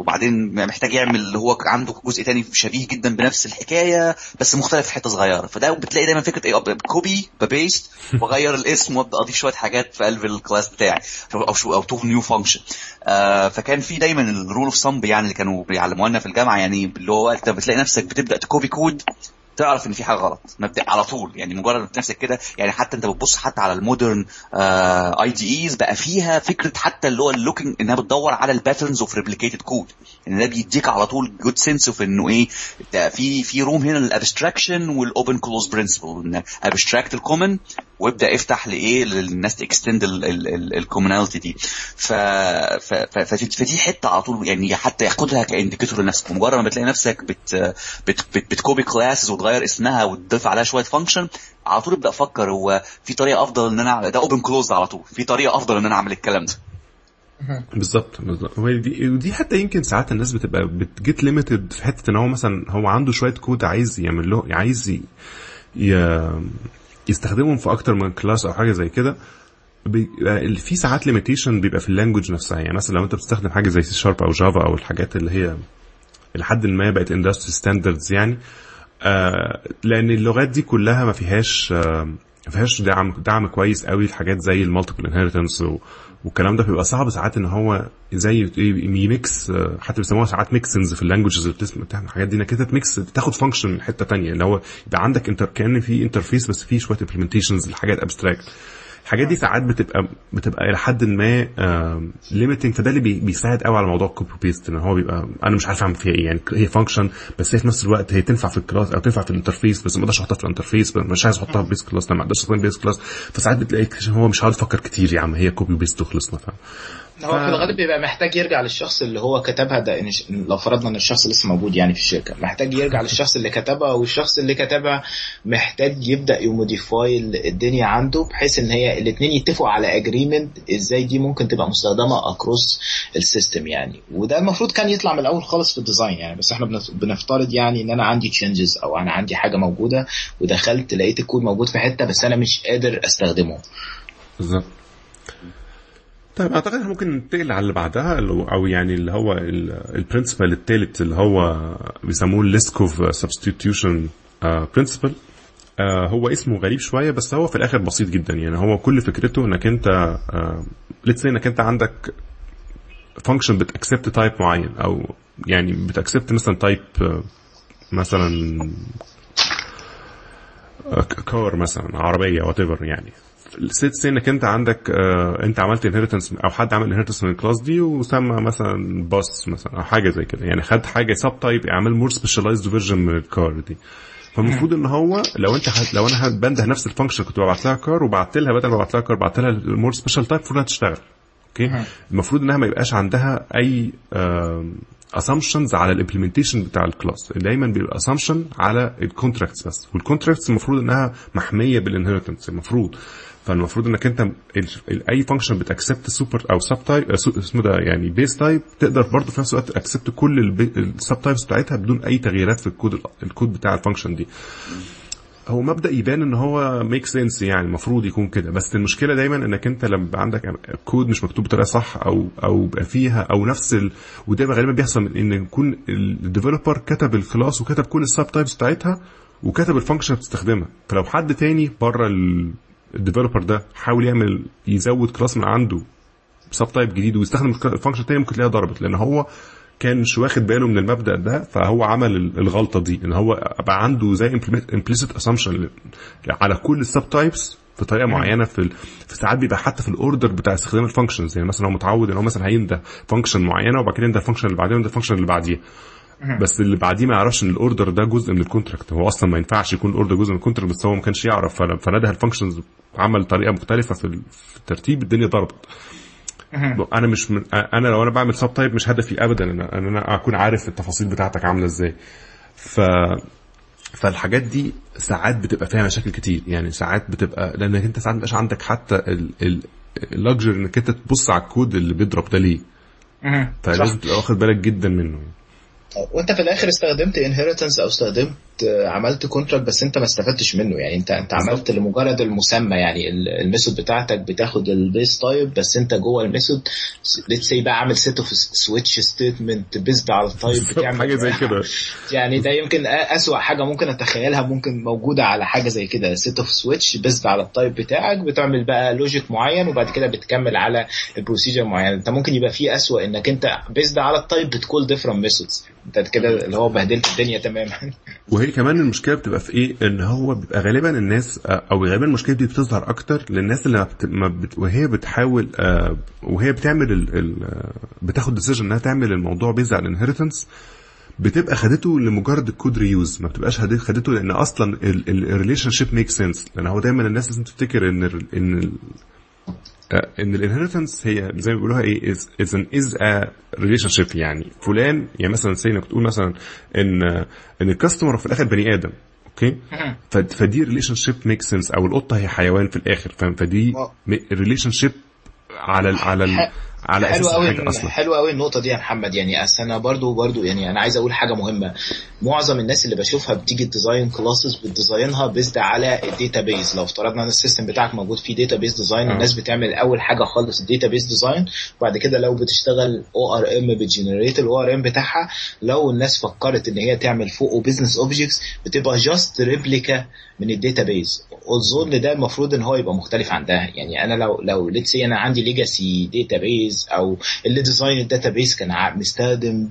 Speaker 3: وبعدين محتاج يعمل اللي هو عنده جزء تاني شبيه جدا بنفس الحكاية بس مختلف في حتة صغيرة. فده بتلاقي دايما فكرة إيه copy paste واغير الاسم وأبدأ أضيف شوية حاجات في قلب ال class بتاعي أو أو two new function فكان في دايما ال rule of thumb يعني اللي كانوا بيعلموها لنا في الجامعة يعني اللي هو انت بتلاقي نفسك بتبدأ ت copy code تعرف ان في حاجة غلط مبدا على طول. يعني مجرد نفسك كده يعني حتى انت بتبص حتى على ال modern IDEs بقى فيها فكرة حتى اللي هو ال looking انها بتدور على ال patterns of replicated code ان ده بيديك على طول good sense of انه إيه في في room هنا لل abstraction وال open close principle إن abstract ال common وابدأ افتح لإيه؟ للناس ت extend ال commonality دي. ف فدي حتة على طول يعني حتى ياخدها ك indicator لنفسك مجرد ما بتلاقي نفسك بت بت بت بت copy classes وتغير اسمها وتضيف عليها شوية function على طول ابدأ أفكر هو في طريقة أفضل إن أنا ده open close على طول. في طريقة أفضل إن أنا أعمل الكلام ده.
Speaker 1: بالظبط بالظبط. ودي, ودي حتى يمكن ساعات الناس بتبقى بت get limited في حتة إن هو مثلا هو عنده شوية كود عايز يعمل له عايز ي... يستخدمهم في أكتر من class أو حاجة زي كده بيبقى في ساعات limitation بيبقى في ال language نفسها. يعني مثلا لو أنت بتستخدم حاجة زي سي شارب أو جافا أو الحاجات اللي هي لحد ما بقت industry standards يعني آه لأن اللغات دي كلها ما فيهاش آه ما فيهاش دعم دعم كويس قوي لحاجات زي ال multiple inheritance والكلام ده بيبقى صعب ساعات إن هو زي ي mix حتى بيسموها ساعات mixins في ال languages اللي بتسمع الحاجات دي إنك أنت ت mix تاخد function من حتة ثانية اللي هو يبقى عندك inter كأن في interface بس في شوية implementations لحاجات abstract الحاجات دي ساعات بتبقى بتبقى إلى حد ما limiting فده اللي بيساعد قوي على موضوع ال copy paste إن هو بيبقى أنا مش عارف أعمل فيها إيه. يعني هي function بس هي في نفس الوقت هي تنفع في ال class أو تنفع في ال interface بس ما أقدرش أحطها في ال interface مش عايز أحطها في base class ما أقدرش استخدم base class فساعات بتلاقي هو مش عارف يفكر كتير يا عم هي copy paste وخلصنا فاهم؟
Speaker 2: هو في الغالب بيبقى محتاج يرجع للشخص اللي هو كتبها ده لو فرضنا إن الشخص لسه موجود يعني في الشركة محتاج يرجع للشخص اللي كتبها والشخص اللي كتبها محتاج يبدأ ي modify الدنيا عنده بحيث إن هي الاثنين يتفقوا على agreement إزاي دي ممكن تبقى مستخدمة across ال system يعني. وده المفروض كان يطلع من الأول خالص في ال design يعني بس إحنا بنفترض يعني إن أنا عندي changes أو أنا عندي حاجة موجودة ودخلت لقيت الكود موجود في حتة بس أنا مش قادر أستخدمه.
Speaker 1: بالظبط. طيب أعتقد إحنا ممكن ننتقل على اللي بعدها أو يعني اللي هو ال principle الثالث اللي هو بيسموه ال Liskov substitution principle هو اسمه غريب شوية بس هو في الآخر بسيط جدا. يعني هو كل فكرته إنك أنت let's إنك أنت عندك function بت accept type معين أو يعني بت accept مثلا type مثلا car مثلا عربية وات يعني. سيت انك انت عندك آه انت عملت inheritance أو حد عمل inheritance من ال class دي وسمى مثلا باص مثلا أو حاجة زي كده. يعني خد حاجة subtype يعمل more specialized version من ال car دي. فالمفروض إن هو لو انت حد لو أنا بنده نفس ال function كنت ببعت لها car وبعت لها بدل ما ابعت لها car بعت لها ال more special type المفروض إنها تشتغل. okay؟ المفروض إنها ما يبقاش عندها أي assumptions على ال implementation بتاع ال class. دايما بيبقى assumption على ال contracts بس. وال contracts المفروض إنها محمية بال inheritance المفروض فالمفروض انك انت اي function بت accept super أو subtype اسمه ده يعني base type تقدر برضه في نفس الوقت accept كل ال subtypes بتاعتها بدون اي تغييرات في ال code ال code بتاع ال function دي. هو مبدأ يبان ان هو make sense يعني المفروض يكون كده. بس المشكلة دايما انك انت لما عندك كود مش مكتوب بطريقة صح أو أو بقى فيها أو نفس ال... وده غالبا بيحصل إن يكون ال developer كتب ال class وكتب كل ال subtypes بتاعتها وكتب ال function بتستخدمها. فلو حد تاني بره ال... ال developer ده حاول يعمل يزود class من عنده subtype جديد ويستخدم ال function تاني ممكن تلاقيها ضربت لأن هو كانش واخد باله من المبدأ ده فهو عمل الغلطة دي إن هو بقى عنده زي implicit assumption على كل ال subtypes بطريقه معينة في ال... في ساعات بيبقى حتى في ال order بتاع استخدام ال functions يعني مثلا هو متعود إن هو مثلا هينده function معينة وبعد كده ينده ال function اللي بعديها وينده ال function اللي بعديها. بس اللي بعديه ما يعرفش إن ال order ده جزء من ال contract هو أصلا ما ينفعش يكون ال order جزء من ال contract بس هو ما كانش يعرف. فنده ال functions عمل طريقة مختلفة في الترتيب الدنيا ضربت. أنا مش من أنا لو أنا بعمل subtype مش هدفي ابدا إن أنا أكون عارف التفاصيل بتاعتك عاملة إزاي. ف فالحاجات دي ساعات بتبقى فيها مشاكل كتير. يعني ساعات بتبقى لأنك أنت ساعات مبقاش عندك حتى ال luxury إنك أنت تبص على الكود اللي بيضرب ده ليه. فلازم. تبقى واخد بالك جدا منه.
Speaker 2: وانت في الآخر استخدمت inheritance أو استخدمت عملت contract بس انت ما استفدتش منه. يعني انت انت عملت لمجرد المسمى. يعني ال- ال method بتاعتك بتاخد ال base type بس انت جوه ال method let's say بقى عامل set of switch statement based على ال type بتعمل
Speaker 1: حاجة زي كده.
Speaker 2: يعني ده يمكن أسوأ حاجة ممكن أتخيلها ممكن موجودة على حاجة زي كده. set of switch based على ال type بتاعك بتعمل بقى logic معين وبعد كده بتكمل على ال procedure معين. انت ممكن يبقى فيه أسوأ إنك انت based على ال type بت call different methods انت كده اللي هو بهدلت الدنيا تماما.
Speaker 1: وهي كمان المشكلة بتبقى في إيه؟ إن هو بيبقى غالبا الناس أو غالبا المشكلة دي بتظهر أكتر للناس اللي ما بت... وهي بتحاول آه، وهي بتعمل ال... بتاخد decision إنها تعمل الموضوع based على ال inheritance بتبقى خدته لمجرد ال code reuse ما بتبقاش خد- خدته لأن أصلا ال relationship make sense لأن هو دايما الناس لازم تفتكر إن ال... إن ال... آه، إن ال inheritance هي زي ما بيقولوها إيه is is an is-a relationship يعني. فلان يعني مثلا say إنك تقول مثلا إن إن ال customer في الآخر بني آدم okay؟ فدي relationship make sense أو القطة هي حيوان في الآخر فاهم؟ فدي. relationship على ال على ال على
Speaker 2: حلو أساس
Speaker 1: حاجة أصلا.
Speaker 2: حلو قوي النقطة دي يا محمد. يعني أصل أنا برضو برضو يعني أنا عايز أقول حاجة مهمة. معظم الناس اللي بشوفها بتيجي ت design classes بت design ها based على ال database لو افترضنا إن ال system بتاعك موجود فيه database
Speaker 1: design.
Speaker 2: الناس بتعمل أول حاجة خالص ال database design وبعد كده لو بتشتغل ORM بت generate ال ORM بتاعها لو الناس فكرت إن هي تعمل فوقه business objects بتبقى just replica من ال database أظن ده المفروض إن هو يبقى مختلف عن ده. يعني أنا لو لو let's أنا عندي legacy database أو اللي design ال database كان مستخدم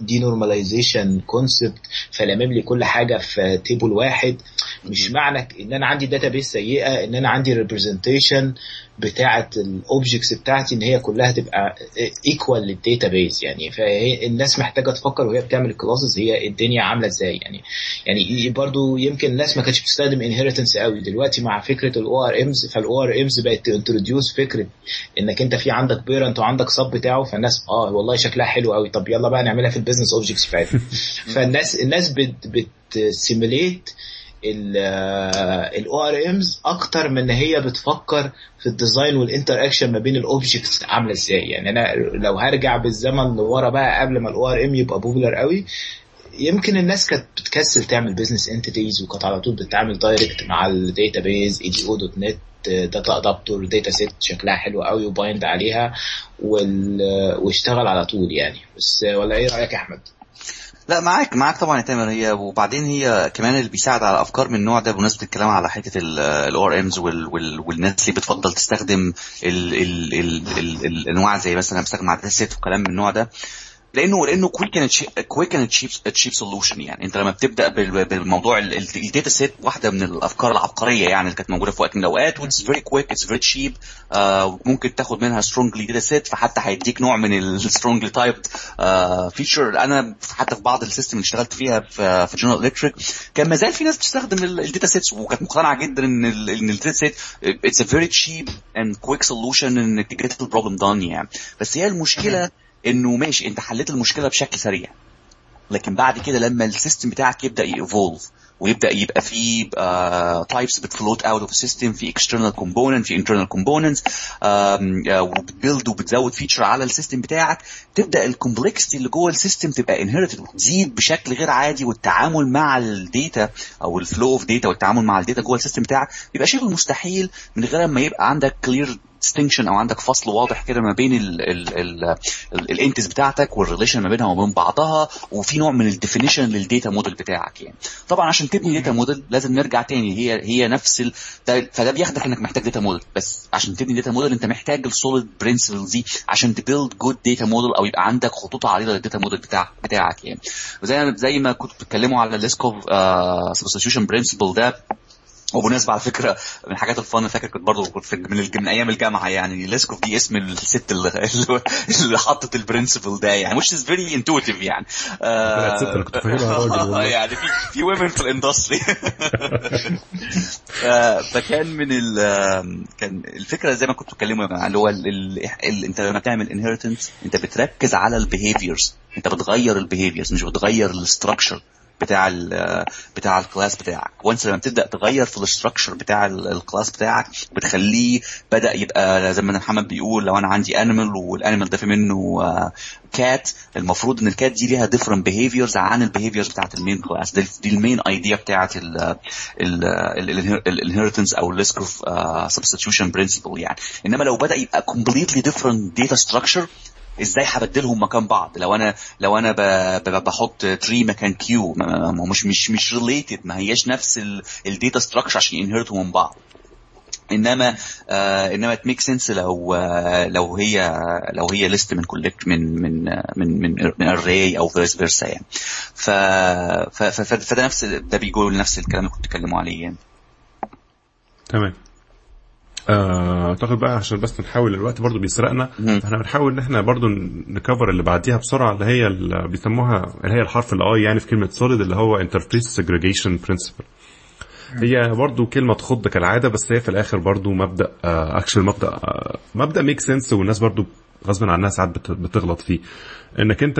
Speaker 2: denormalization concept فلامم لي كل حاجة في table واحد. مش معنى إن أنا عندي database سيئة إن أنا عندي representation بتاعه ال objects بتاعتي إن هي كلها تبقى equal لل database يعني فهي الناس محتاجة تفكر وهي بتعمل ال classes هي الدنيا عاملة إزاي. يعني يعني برضو يمكن الناس ما كانتش بتستخدم inheritance قوي. دلوقتي مع فكرة ال ORMs فال ORMs بقت introduce فكرة إنك أنت في عندك parent وعندك sub بتاعه. فالناس آه والله شكلها حلو قوي. طب يلا بقى نعملها في ال business objects بتاعتنا. فالناس الناس بت بت simulate ال ORMs أكتر من إن هي بتفكر في ال design وال interaction ما بين ال objects عاملة إزاي يعني أنا لو هرجع بالزمن لورا بقى قبل ما ال ORM يبقى popular قوي يمكن الناس كانت بتكسل تعمل business entities وكانت على طول بتتعامل direct مع الداتا بيز اي دي أو دوت نت داتا ادابتور داتا سيت شكلها حلو قوي و bind عليها وال... واشتغل على طول يعني بس ولا إيه رأيك يا أحمد؟
Speaker 3: لا معاك معاك طبعا يا تامر. هي وبعدين هي كمان اللي بيساعد على أفكار من النوع ده بمناسبة الكلام على حتة ال ORMs والناس اللي بتفضل تستخدم ال ال ال ال الأنواع زي مثلا بستخدم data set وكلام من النوع ده. لأنه لأنه quick and quick and cheap cheap solution يعني. أنت لما بتبدأ بال- بالموضوع ال data set واحدة من الأفكار العبقرية يعني اللي كانت موجودة في وقت من الأوقات و it's very quick it's very cheap ممكن تاخد منها strongly data set فحتى هيديك نوع من ال strongly typed feature أنا حتى في بعض ال system اللي اشتغلت فيها في في General Electric كان ما زال في ناس بتستخدم ال data sets وكانت مقتنعة جدا إن إن ال data set it's a very cheap and quick solution إنك ت get ال problem done يعني. بس هي المشكلة انه ماشي انت حليت المشكلة بشكل سريع. لكن بعد كده لما ال system بتاعك يبدأ ي evolve ويبدأ يبقى فيه types بت float out of ال system في external component في internal components وبت build وبتزود feature على ال system بتاعك تبدأ ال complexity اللي جوه ال system تبقى inherited وتزيد بشكل غير عادي والتعامل مع ال data أو ال flow of data والتعامل مع ال data جوه ال system بتاعك بيبقى شبه مستحيل من غير ما يبقى عندك clear distinction أو عندك فصل واضح كده ما بين ال entities بتاعتك وال relation ما بينها وما بين بعضها وفي نوع من ال definition لل data model بتاعك يعني. طبعا عشان تبني data model لازم نرجع تاني هي هي نفس ال... ده فده بياخدك إنك محتاج data model بس عشان تبني data model أنت محتاج ال SOLID principles دي عشان ت build good data model أو يبقى عندك خطوط عريضة لل data model بتاعك بتاعك يعني. وزي زي ما كنت بتتكلموا على ال Liskov substitution principle ده وبالنسبة على فكرة من الحاجات ال fun fact كنت برضه كنت من, الج- من أيام الجامعة يعني Liskov دي اسم الست اللي, اللي حطت ال principle ده يعني which is very intuitive يعني.
Speaker 1: كنت فاهمها والله.
Speaker 3: يعني في في women في ال industry فكان من ال كان الفكرة زي ما كنتوا بتتكلموا يا جماعة اللي هو ال ال ال انت لما تعمل inheritance انت بتركز على ال behaviors انت بتغير ال behaviors مش بتغير ال structure بتاع ال بتاع ال class بتاعك. once لما بتبدأ تغير في ال structure بتاع ال class بتاعك بتخليه بدأ يبقى زي ما محمد بيقول لو أنا عندي animal وال animal ده في منه cat المفروض إن ال cat دي ليها different behaviors عن ال behaviors بتاعت ال main class دي, دي ال main idea بتاعت ال inheritance أو ال Liskov substitution principle يعني. إنما لو بدأ يبقى completely different data structure إزاي هبدلهم مكان بعض؟ لو أنا لو أنا بحط tree مكان queue مش مش مش related ما هياش نفس ال data structure عشان ي inherit وا من بعض. إنما آه إنما ت make sense لو آه لو هي لو هي list من collect من من من من من array أو vice versa يعني. ف فده نفس ده بيقول نفس الكلام اللي كنت بتكلموا عليه يعني.
Speaker 1: تمام. أعتقد بقى عشان بس نحاول الوقت برضو بيسرقنا فإحنا بنحاول إن إحنا برضو ن cover اللي بعديها بسرعة اللي هي اللي بيسموها اللي هي الحرف ال I يعني في كلمة SOLID اللي هو interface segregation principle هي برضو كلمة تخض كالعادة بس هي في الآخر برضو مبدأ أكشن مبدأ آه مبدأ make sense والناس برضو غصب عنها ساعات بتغلط فيه. إنك أنت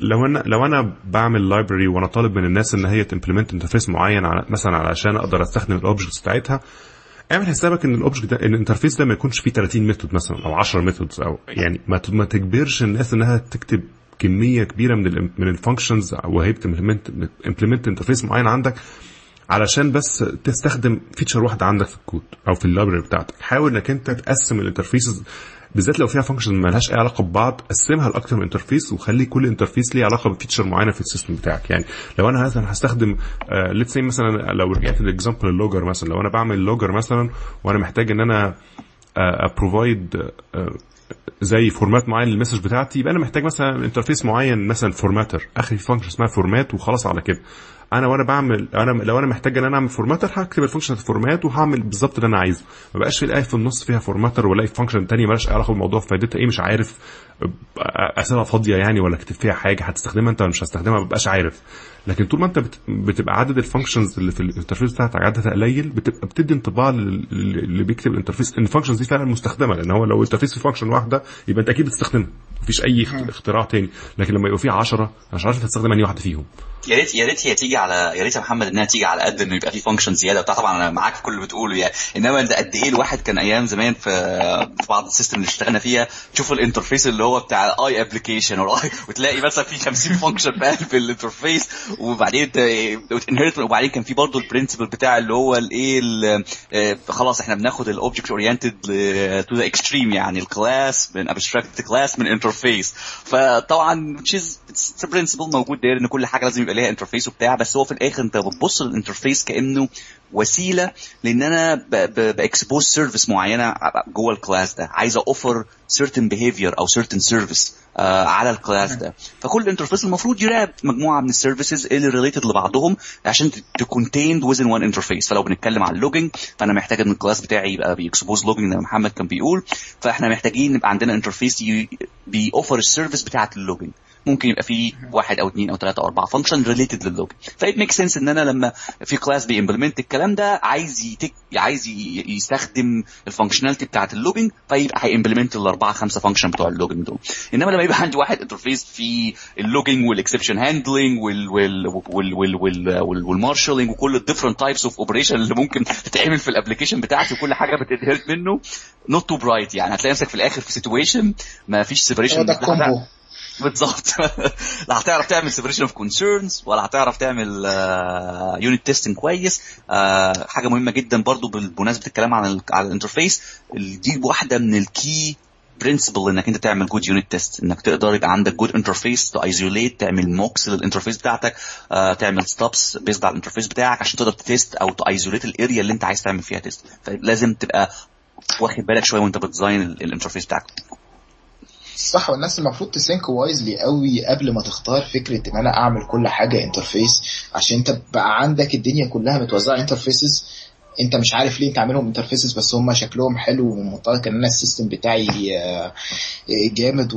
Speaker 1: لو أنا لو أنا بعمل library وأنا طالب من الناس إن هي ت implement interface معين على مثلا علشان أقدر أستخدم ال objects بتاعتها اعمل حسابك إن ال object ده ال interface ده ما يكونش فيه 30 method مثلا أو 10 methods أو يعني ما ما تجبرش الناس إنها تكتب كمية كبيرة من ال من ال functions وهي بت implement implement interface معين عندك علشان بس تستخدم feature واحدة عندك في الكود أو في ال library بتاعتك. حاول إنك أنت تقسم ال interfaces بالذات لو فيها function ما لهاش أي علاقة ببعض قسمها لأكتر من interface وخلي كل interface ليه علاقة ب feature معينة في ال system بتاعك. يعني لو أنا مثلا هستخدم let's see مثلا لو رجعت لل example ال logger مثلا لو أنا بعمل logger مثلا وأنا محتاج إن أنا ا provide زي format معين لل message بتاعتي يبقى أنا محتاج مثلا interface معين مثلا formatter اخري function اسمها format وخلاص على كده. أنا وأنا بعمل أنا لو أنا محتاج إن أنا أعمل formatter هكتب ال function ال format وهعمل بالظبط اللي أنا عايزه. ما بقاش في الآية في النص فيها formatter ولا function تانية مالهاش علاقة بالموضوع فايدتها إيه مش عارف اسئله فاضية يعني ولا أكتب فيها حاجة هتستخدمها أنت ولا مش هتستخدمها ما ببقاش عارف. لكن طول ما انت بتبقى عدد ال functions اللي في ال interface بتاعتك عددها قليل بتبقى بتدي انطباع اللي بيكتب ال interface ان ال functions دي فعلا مستخدمة لأن هو لو ال interface في function واحدة يبقى انت أكيد بتستخدمها مفيش أي اختراع تاني لكن لما يبقى في 10 مش عارف هتستخدم أنهي واحدة فيهم.
Speaker 3: يا ريت يا ريت هي تيجي على يا ريت يا محمد إنها تيجي على قد إنه يبقى في function زيادة بتاع طبعا أنا معاك في كل اللي بتقوله يعني إنما ده قد إيه الواحد كان أيام زمان في في بعض ال system اللي اشتغلنا فيها تشوف ال interface اللي هو بتاع ال I application وتلاقي مثلا في 50 function في قلب ال interface وبعدين وبعدين كان في برضه ال principle بتاع اللي هو الايه خلاص إحنا بناخد ال object oriented to the extreme يعني ال class من abstract class من interface فطبعا تشيز principle موجود داير إن كل حاجة لازم يبقى ليها interface وبتاع بس هو في الآخر انت بتبص لل interface كأنه وسيلة لإن أنا ب expose service معينة جوه ال class ده. عايز offer certain behavior أو service. آه على ال class ده. فكل interface المفروض ي wrap مجموعة من ال services اللي related لبعضهم عشان تكونتيند within one انترفيس فلو بنتكلم على ال logging فأنا محتاج إن ال class بتاعي يبقى بي expose logging زي محمد كان بيقول. فإحنا محتاجين يبقى عندنا interface بيوفر ال service بتاعة ال logging ممكن يبقى في واحد أو اثنين أو ثلاثة أو أربعة function related لل logging ف it make sense إن أنا لما في class بي implement الكلام ده عايز يتك عايز يستخدم ال functionality بتاعة ال logging فيبقى هي implement الاربعه خمسة function بتوع ال logging دول. إنما لما يبقى عندي واحد interface في ال logging وال exception handling وال وال وال وال وال وال marshalling وكل ال different types of operation اللي ممكن تتعمل في ال application بتاعتي وكل حاجة بت inherit منه not too bright يعني. هتلاقي نفسك في الآخر في situation ما فيش
Speaker 2: separation
Speaker 3: بالظبط لا هتعرف تعمل separation of concerns ولا هتعرف تعمل unit uh, testing كويس. uh, حاجة مهمة جدا برضو بالمناسبة الكلام عن على ال interface دي واحدة من ال key principle إنك أنت تعمل good unit test إنك تقدر يبقى عندك good interface to isolate تعمل mocks لل interface بتاعتك uh, تعمل stubs based على ال interface بتاعك عشان تقدر test أو to isolate ال area اللي أنت عايز تعمل فيها test فلازم تبقى واخد بالك شوية وأنت بت design ال interface بتاعك.
Speaker 2: صح والناس المفروض ت think wisely قوي قبل ما تختار فكرة إن أنا أعمل كل حاجة interface عشان أنت بقى عندك الدنيا كلها متوزعة interfaces انت مش عارف ليه تعملهم interfaces بس هم شكلهم حلو ومن منطلق ان أنا ال system بتاعي جامد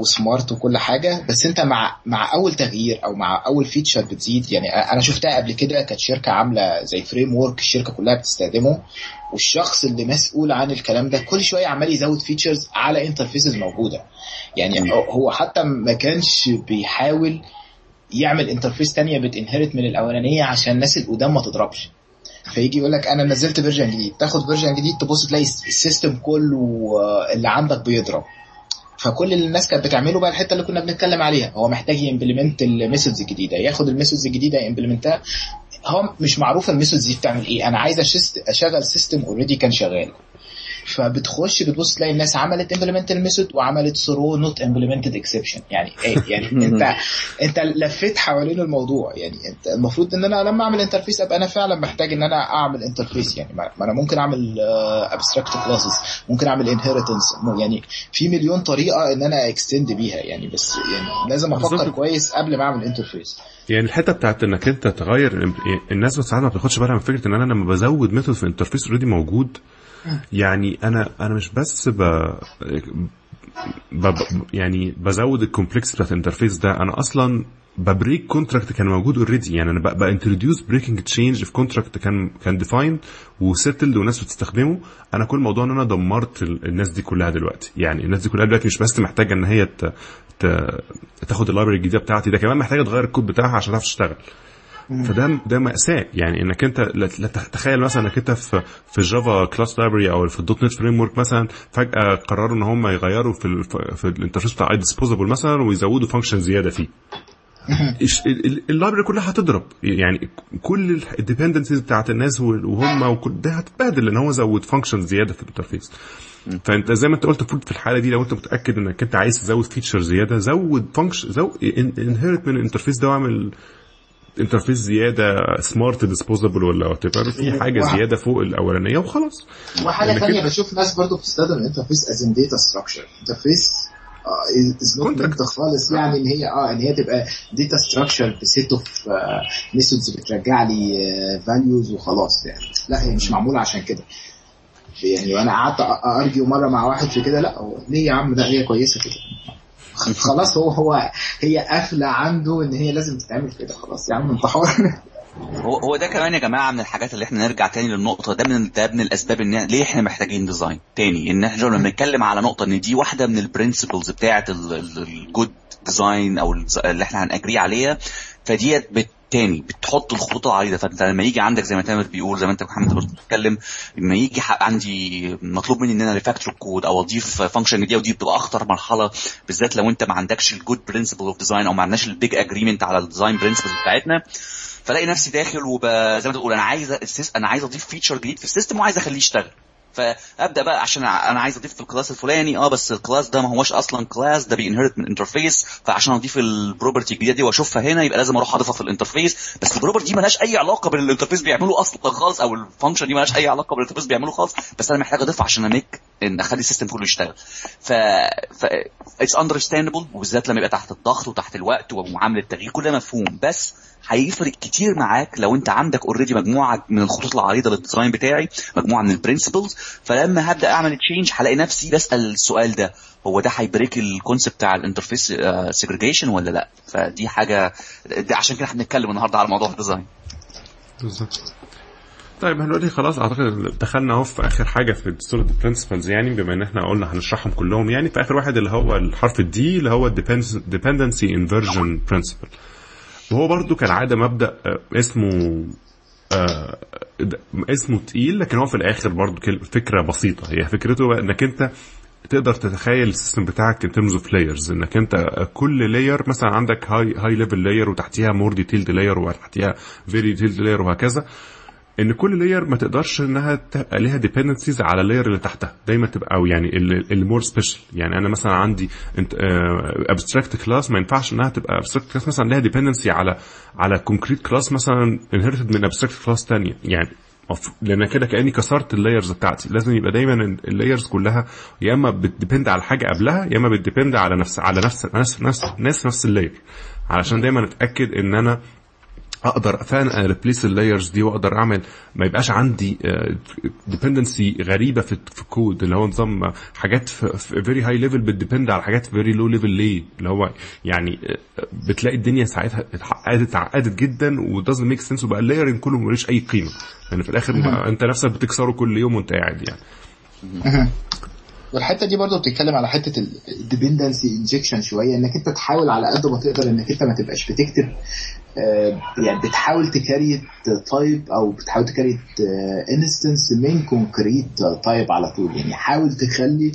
Speaker 2: و smart وكل حاجة. بس انت مع مع أول تغيير أو مع أول feature بتزيد يعني أنا شفتها قبل كده كانت شركة عاملة زي framework الشركة كلها بتستخدمه. والشخص اللي مسؤول عن الكلام ده كل شوية عمال يزود features على interfaces موجودة. يعني هو حتى ما كانش بيحاول يعمل interface تانية بت inherit من الأولانية عشان الناس القدام ما تضربش. فيجي يقول لك أنا نزلت version جديد. تاخد version جديد تبص تلاقي ال system كله آه، اللي عندك بيضرب. فكل اللي الناس كانت بتعمله بقى الحتة اللي كنا بنتكلم عليها هو محتاج ي implement ال methods الجديدة. ياخد ال methods الجديدة ي implement ها هو مش معروف ال methods دي بتعمل إيه. أنا عايز أشغل system already كان شغال. فبتخش بتبص تلاقي الناس عملت implement ال method وعملت throw not implemented exception يعني إيه؟ يعني انت أنت لفيت حوالين الموضوع. يعني أنت المفروض إن أنا لما أعمل interface أبقى أنا فعلا محتاج إن أنا أعمل interface يعني ما أنا ممكن أعمل abstract classes ممكن أعمل inheritance يعني في مليون طريقة إن أنا extend بيها. يعني بس يعني لازم
Speaker 1: أفكر.
Speaker 2: كويس قبل ما أعمل interface
Speaker 1: يعني الحتة بتاعت إنك أنت تغير الناس ساعات ما بتاخدش بالها من فكرة إن أنا لما بزود method في interface already موجود. يعني أنا أنا مش بس ب... ب... يعني بزود ال complex بتاعت ال interface ده أنا أصلا ب break contract كان موجود already يعني أنا ب introduce breaking change في contract كان كان defined و settled والناس بتستخدمه. أنا كل موضوع إن أنا دمرت ال- الناس دي كلها دلوقتي يعني الناس دي كلها دلوقتي مش بس محتاجة إن هي ت... ت... تاخد ال library الجديدة بتاعتي ده كمان محتاجة تغير الكود بتاعها عشان تعرف تشتغل فده ده مأساة. يعني إنك أنت تخيل مثلا إنك أنت في في Java class library أو في ال .NET framework مثلا فجأة قرروا إن هم يغيروا في ال في ال interface بتاع IDisposable مثلا ويزودوا function زيادة فيه. ال library كلها هتضرب. يعني كل ال dependencies بتاعت الناس وهم وكل ده هتتبهدل لأن هو زود function زيادة في ال interface فأنت زي ما أنت قلت المفروض في الحالة دي لو أنت متأكد إنك أنت عايز تزود feature زيادة زود function زود inherit من ال interface ده واعمل interface زيادة smart disposable ولا what في
Speaker 2: حاجة.
Speaker 1: زيادة فوق الأولانية وخلاص.
Speaker 2: وحاجة
Speaker 1: ثانية
Speaker 2: بشوف ناس برضو بتستخدم ال interface as a data structure interface
Speaker 1: is.
Speaker 2: meant خالص يعني إن هي آه إن هي تبقى data structure ب set of methods بترجع لي values وخلاص يعني. لا هي مش معمولة عشان كده. يعني وأنا قعدت argue مرة مع واحد في كده لا هو ليه يا عم؟ ده هي كويسة كده. خلاص هو هو هي قافلة عنده إن هي لازم تتعمل كده. خلاص يا عم انت حر.
Speaker 3: هو هو ده كمان يا جماعة من الحاجات اللي إحنا نرجع تاني للنقطة. ده من ده من الأسباب إن ليه إحنا محتاجين design تاني؟ إن إحنا لما بنتكلم على نقطة إن دي واحدة من ال principles بتاعه ال good design أو ال- اللي إحنا هن agree عليها فديت بت تاني بتحط الخطوط العريضة فأنت لما يجي عندك زي ما تامر بيقول زي ما أنت محمد برضه بتتكلم لما يجي عندي مطلوب مني إن أنا refactor code أو أضيف function جديده ودي بتبقى أخطر مرحلة بالذات لو أنت ما عندكش ال good principle of design أو ما عندناش ال big agreement على ال design principles بتاعتنا فلاقي نفسي داخل وب زي ما تقول أنا عايز. أنا عايز أضيف feature جديد في ال system وعايز أخليه يشتغل فأبدأ بقى عشان أنا عايز أضيف في ال class الفلاني. آه بس ال class ده ما هوش أصلا class ده بي inherit من interface فعشان أضيف ال property الجديدة دي وأشوفها هنا يبقى لازم أروح أضيفها في ال interface بس ال property دي مالهاش أي علاقة بال interface بيعمله أصلا خالص أو ال function دي مالهاش أي علاقة بال interface بيعمله خالص. بس أنا محتاج أضيفها عشان a make إن أخلي ال system كله يشتغل. ف ف it's understandable وبالذات لما يبقى تحت الضغط وتحت الوقت ومعاملة التغيير كل ده مفهوم. بس هيفرق كتير معاك لو انت عندك already مجموعة من الخطوط العريضة لل design بتاعي مجموعة من ال principles فلما هبدأ أعمل change هلاقي نفسي بسأل السؤال ده هو ده هي break ال concept بتاع ال interface segregation ولا لأ؟ فدي حاجة ده عشان كده إحنا بنتكلم النهارده على موضوع الديزاين
Speaker 1: بالظبط. طيب دلوقتي خلاص أعتقد دخلنا أهو في آخر حاجة في ال SOLID principles يعني بما إن إحنا قلنا هنشرحهم كلهم يعني في آخر واحد اللي هو الحرف ال D اللي هو dependency inversion principle. وهو برضو كالعاده مبدأ آه، اسمه آه، د- اسمه تقيل لكن هو في الآخر برضو فكرة بسيطة. هي فكرته إنك أنت تقدر تتخيل ال system بتاعك in terms of layers إنك أنت كل layer مثلا عندك high high level layer وتحتيها more detailed layer وتحتيها very detailed layer وهكذا. إن كل layer ما تقدرش إنها تبقى ليها dependencies على ال layer اللي تحتها. دايما تبقى أو يعني ال more special يعني أنا مثلا عندي abstract class ما ينفعش إنها تبقى abstract class مثلا ليها dependency على على concrete class مثلا inherited من abstract class ثانية يعني لأن كده كأني كسرت ال layers بتاعتي. لازم يبقى دايما ال layers كلها يا إما بت depend على حاجة قبلها يا إما بت depend على نفس على نفس نفس نفس نفس, نفس ال layer علشان دايما أتأكد إن أنا أقدر فعلا replace ال layers دي وأقدر أعمل. ما يبقاش عندي dependency غريبة في في الكود اللي هو نظام آه، حاجات في very high level بت depend على حاجات very low level ليه؟ اللي هو يعني آه، بتلاقي الدنيا ساعتها اتعقدت اتعقدت جدا و doesn't make sense وبقى ال layering كله ملوش أي قيمة. لأن في الآخر أنت نفسك بتكسره كل يوم وأنت قاعد يعني.
Speaker 2: والحتة دي برضو بتتكلم على حتة ال dependency injection شوية إنك أنت تحاول على قد ما تقدر إنك أنت ما تبقاش بتكتب آه، يعني بتحاول ت create type أو بتحاول ت create instance من concrete type على طول. يعني حاول تخلي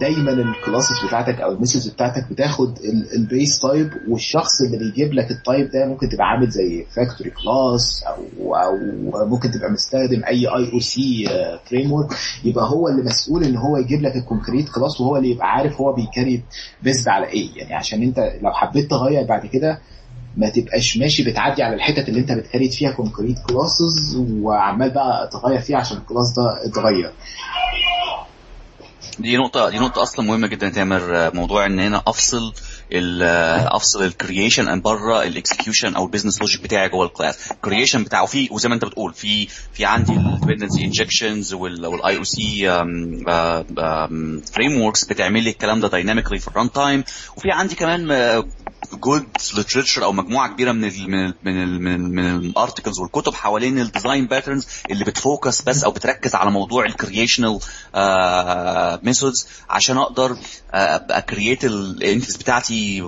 Speaker 2: دايما ال classes بتاعتك أو ال methods بتاعتك بتاخد ال base type والشخص اللي بيجيب لك ال type ده ممكن تبقى عامل زي factory class أو أو ممكن تبقى مستخدم أي IoC framework يبقى هو اللي مسؤول إن هو يجيب لك ال concrete class وهو اللي يبقى عارف هو بي create based على إيه. يعني عشان أنت لو حبيت تغير بعد كده ما تبقاش ماشي بتعدي على الحتت اللي انت بت create فيها concrete classes وعمال بقى تغير فيها عشان ال class ده اتغير.
Speaker 3: دي نقطة دي نقطة أصلا مهمة جدا تامر. موضوع إن هنا أفصل أفصل ال creation ان بره ال execution أو ال business logic بتاعي جوه ال class ال creation بتاعه في وزي ما أنت بتقول في في عندي ال dependency injections وال IoC frameworks بتعمل لي الكلام ده dynamically في ال runtime وفي عندي كمان good literature أو مجموعة كبيرة من ال من ال من ال من, ال من ال articles والكتب حوالين ال design patterns اللي بت focus بس أو بتركز على موضوع ال creational methods عشان أقدر ا create ال entities بتاعتي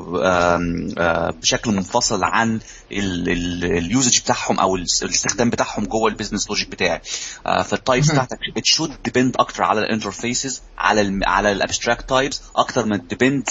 Speaker 3: بشكل منفصل عن ال usage بتاعهم أو الاستخدام بتاعهم جوه ال business logic بتاعي. فال types بتاعتك it should depend أكتر على ال interfaces على ال على ال abstract types أكتر ما depend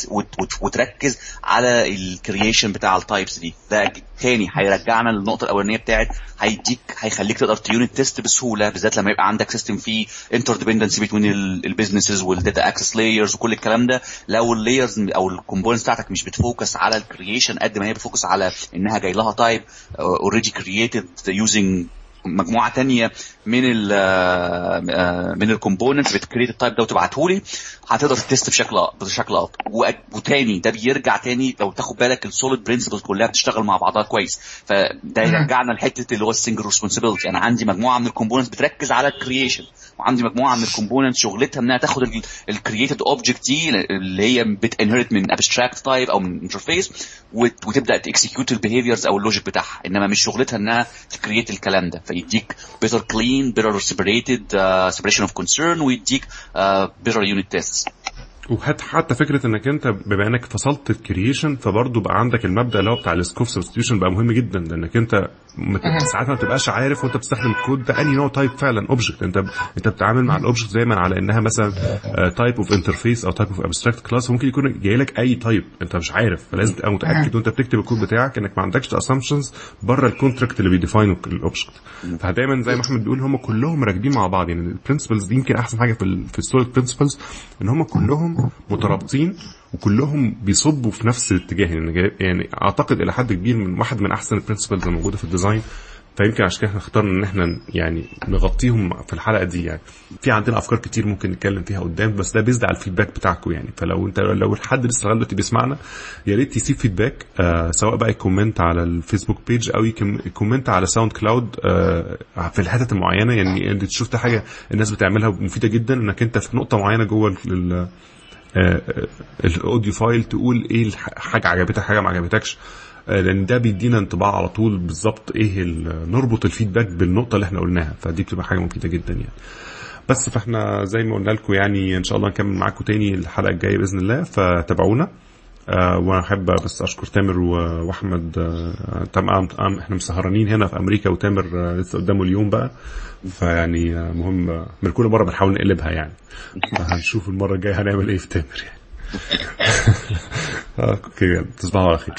Speaker 3: وتركز على ال creation بتاع ال types دي. ده تاني. هيرجعنا للنقطة الأولانية بتاعت هيديك هيخليك تقدر ت unit test بسهولة بالذات لما يبقى عندك system فيه inter dependency بين ال businesses وال data access layers وكل الكلام ده. لو ال layers أو ال components بتاعتك مش بت focus على ال creation قد ما هي بت focus على إنها جاي لها type already created using مجموعة تانية من ال من ال components بت create ال type ده وتبعته لي هتقدر test بشكل بشكل افضل وتاني ده بيرجع تاني لو تاخد بالك ال SOLID principles كلها بتشتغل مع بعضها كويس. فده يرجعنا لحتة اللي هو ال single responsibility أنا عندي مجموعة من ال components بتركز على ال creation وعندي مجموعة من ال components شغلتها إنها تاخد ال created object دي اللي هي بت inherit من abstract type أو من interface وتبدأ ت execute ال behaviors أو ال logic بتاعها. إنما مش شغلتها إنها ت create الكلام ده. فيديك clean better separated uh, separation of concern ويديك better unit tests.
Speaker 1: وحتى حتى فكرة إنك أنت بما إنك فصلت ال creation فبرضه بقى عندك المبدأ اللي هو بتاع ال Liskov substitution بقى مهم جدا لأنك أنت ساعات ما بتبقاش عارف وانت بتستخدم الكود ده انهي نوع type فعلا object انت انت بتتعامل مع ال object دايما على إنها مثلا type of interface أو type of abstract class ممكن يكون جاي لك أي type انت مش عارف. فلازم تبقى متأكد وانت بتكتب الكود بتاعك إنك ما عندكش assumptions بره ال contract اللي بي define وا ال object فدايما زي ما أحمد بيقول هم كلهم راكبين مع بعض. يعني ال principles دي يمكن أحسن حاجة في في ال SOLID principles إن هم كلهم مترابطين وكلهم بيصبوا في نفس الاتجاه. يعني, يعني أعتقد إلى حد كبير من واحد من أحسن ال principles الموجوده في ال design فيمكن عشان كده إحنا اخترنا إن إحنا يعني نغطيهم في الحلقة دي يعني. في عندنا أفكار كتير ممكن نتكلم فيها قدام بس ده based على ال feedback بتاعكم يعني. فلو انت لو حد لسه لغاية دلوقتي بيسمعنا يا ريت يسيب feedback آه سواء بقى ي comment على ال Facebook page أو ي comment على SoundCloud آه في الحتت المعينة. يعني أنت ده حاجة الناس بتعملها مفيدة جدا إنك أنت في نقطة معينة جوه ال audio file تقول إيه حاجة عجبتك حاجة ما عجبتكش. لأن ده بيدينا انطباع على طول بالظبط إيه نربط ال feedback بالنقطة اللي إحنا قلناها. فدي بتبقى حاجة مفيدة جدا يعني. بس فإحنا زي ما قلنا لكم يعني إن شاء الله نكمل معاكم تاني الحلقة الجاية بإذن الله. فتابعونا. أه وأنا احب بس أشكر تامر وأحمد أه تمام إحنا مسهرانين هنا في أمريكا وتامر أه لسه قدامه اليوم بقى. فيعني مهم من كل مرة بنحاول نقلبها يعني. فهنشوف المرة الجاية هنعمل إيه في تامر يعني. أوكي تصبحوا على خير.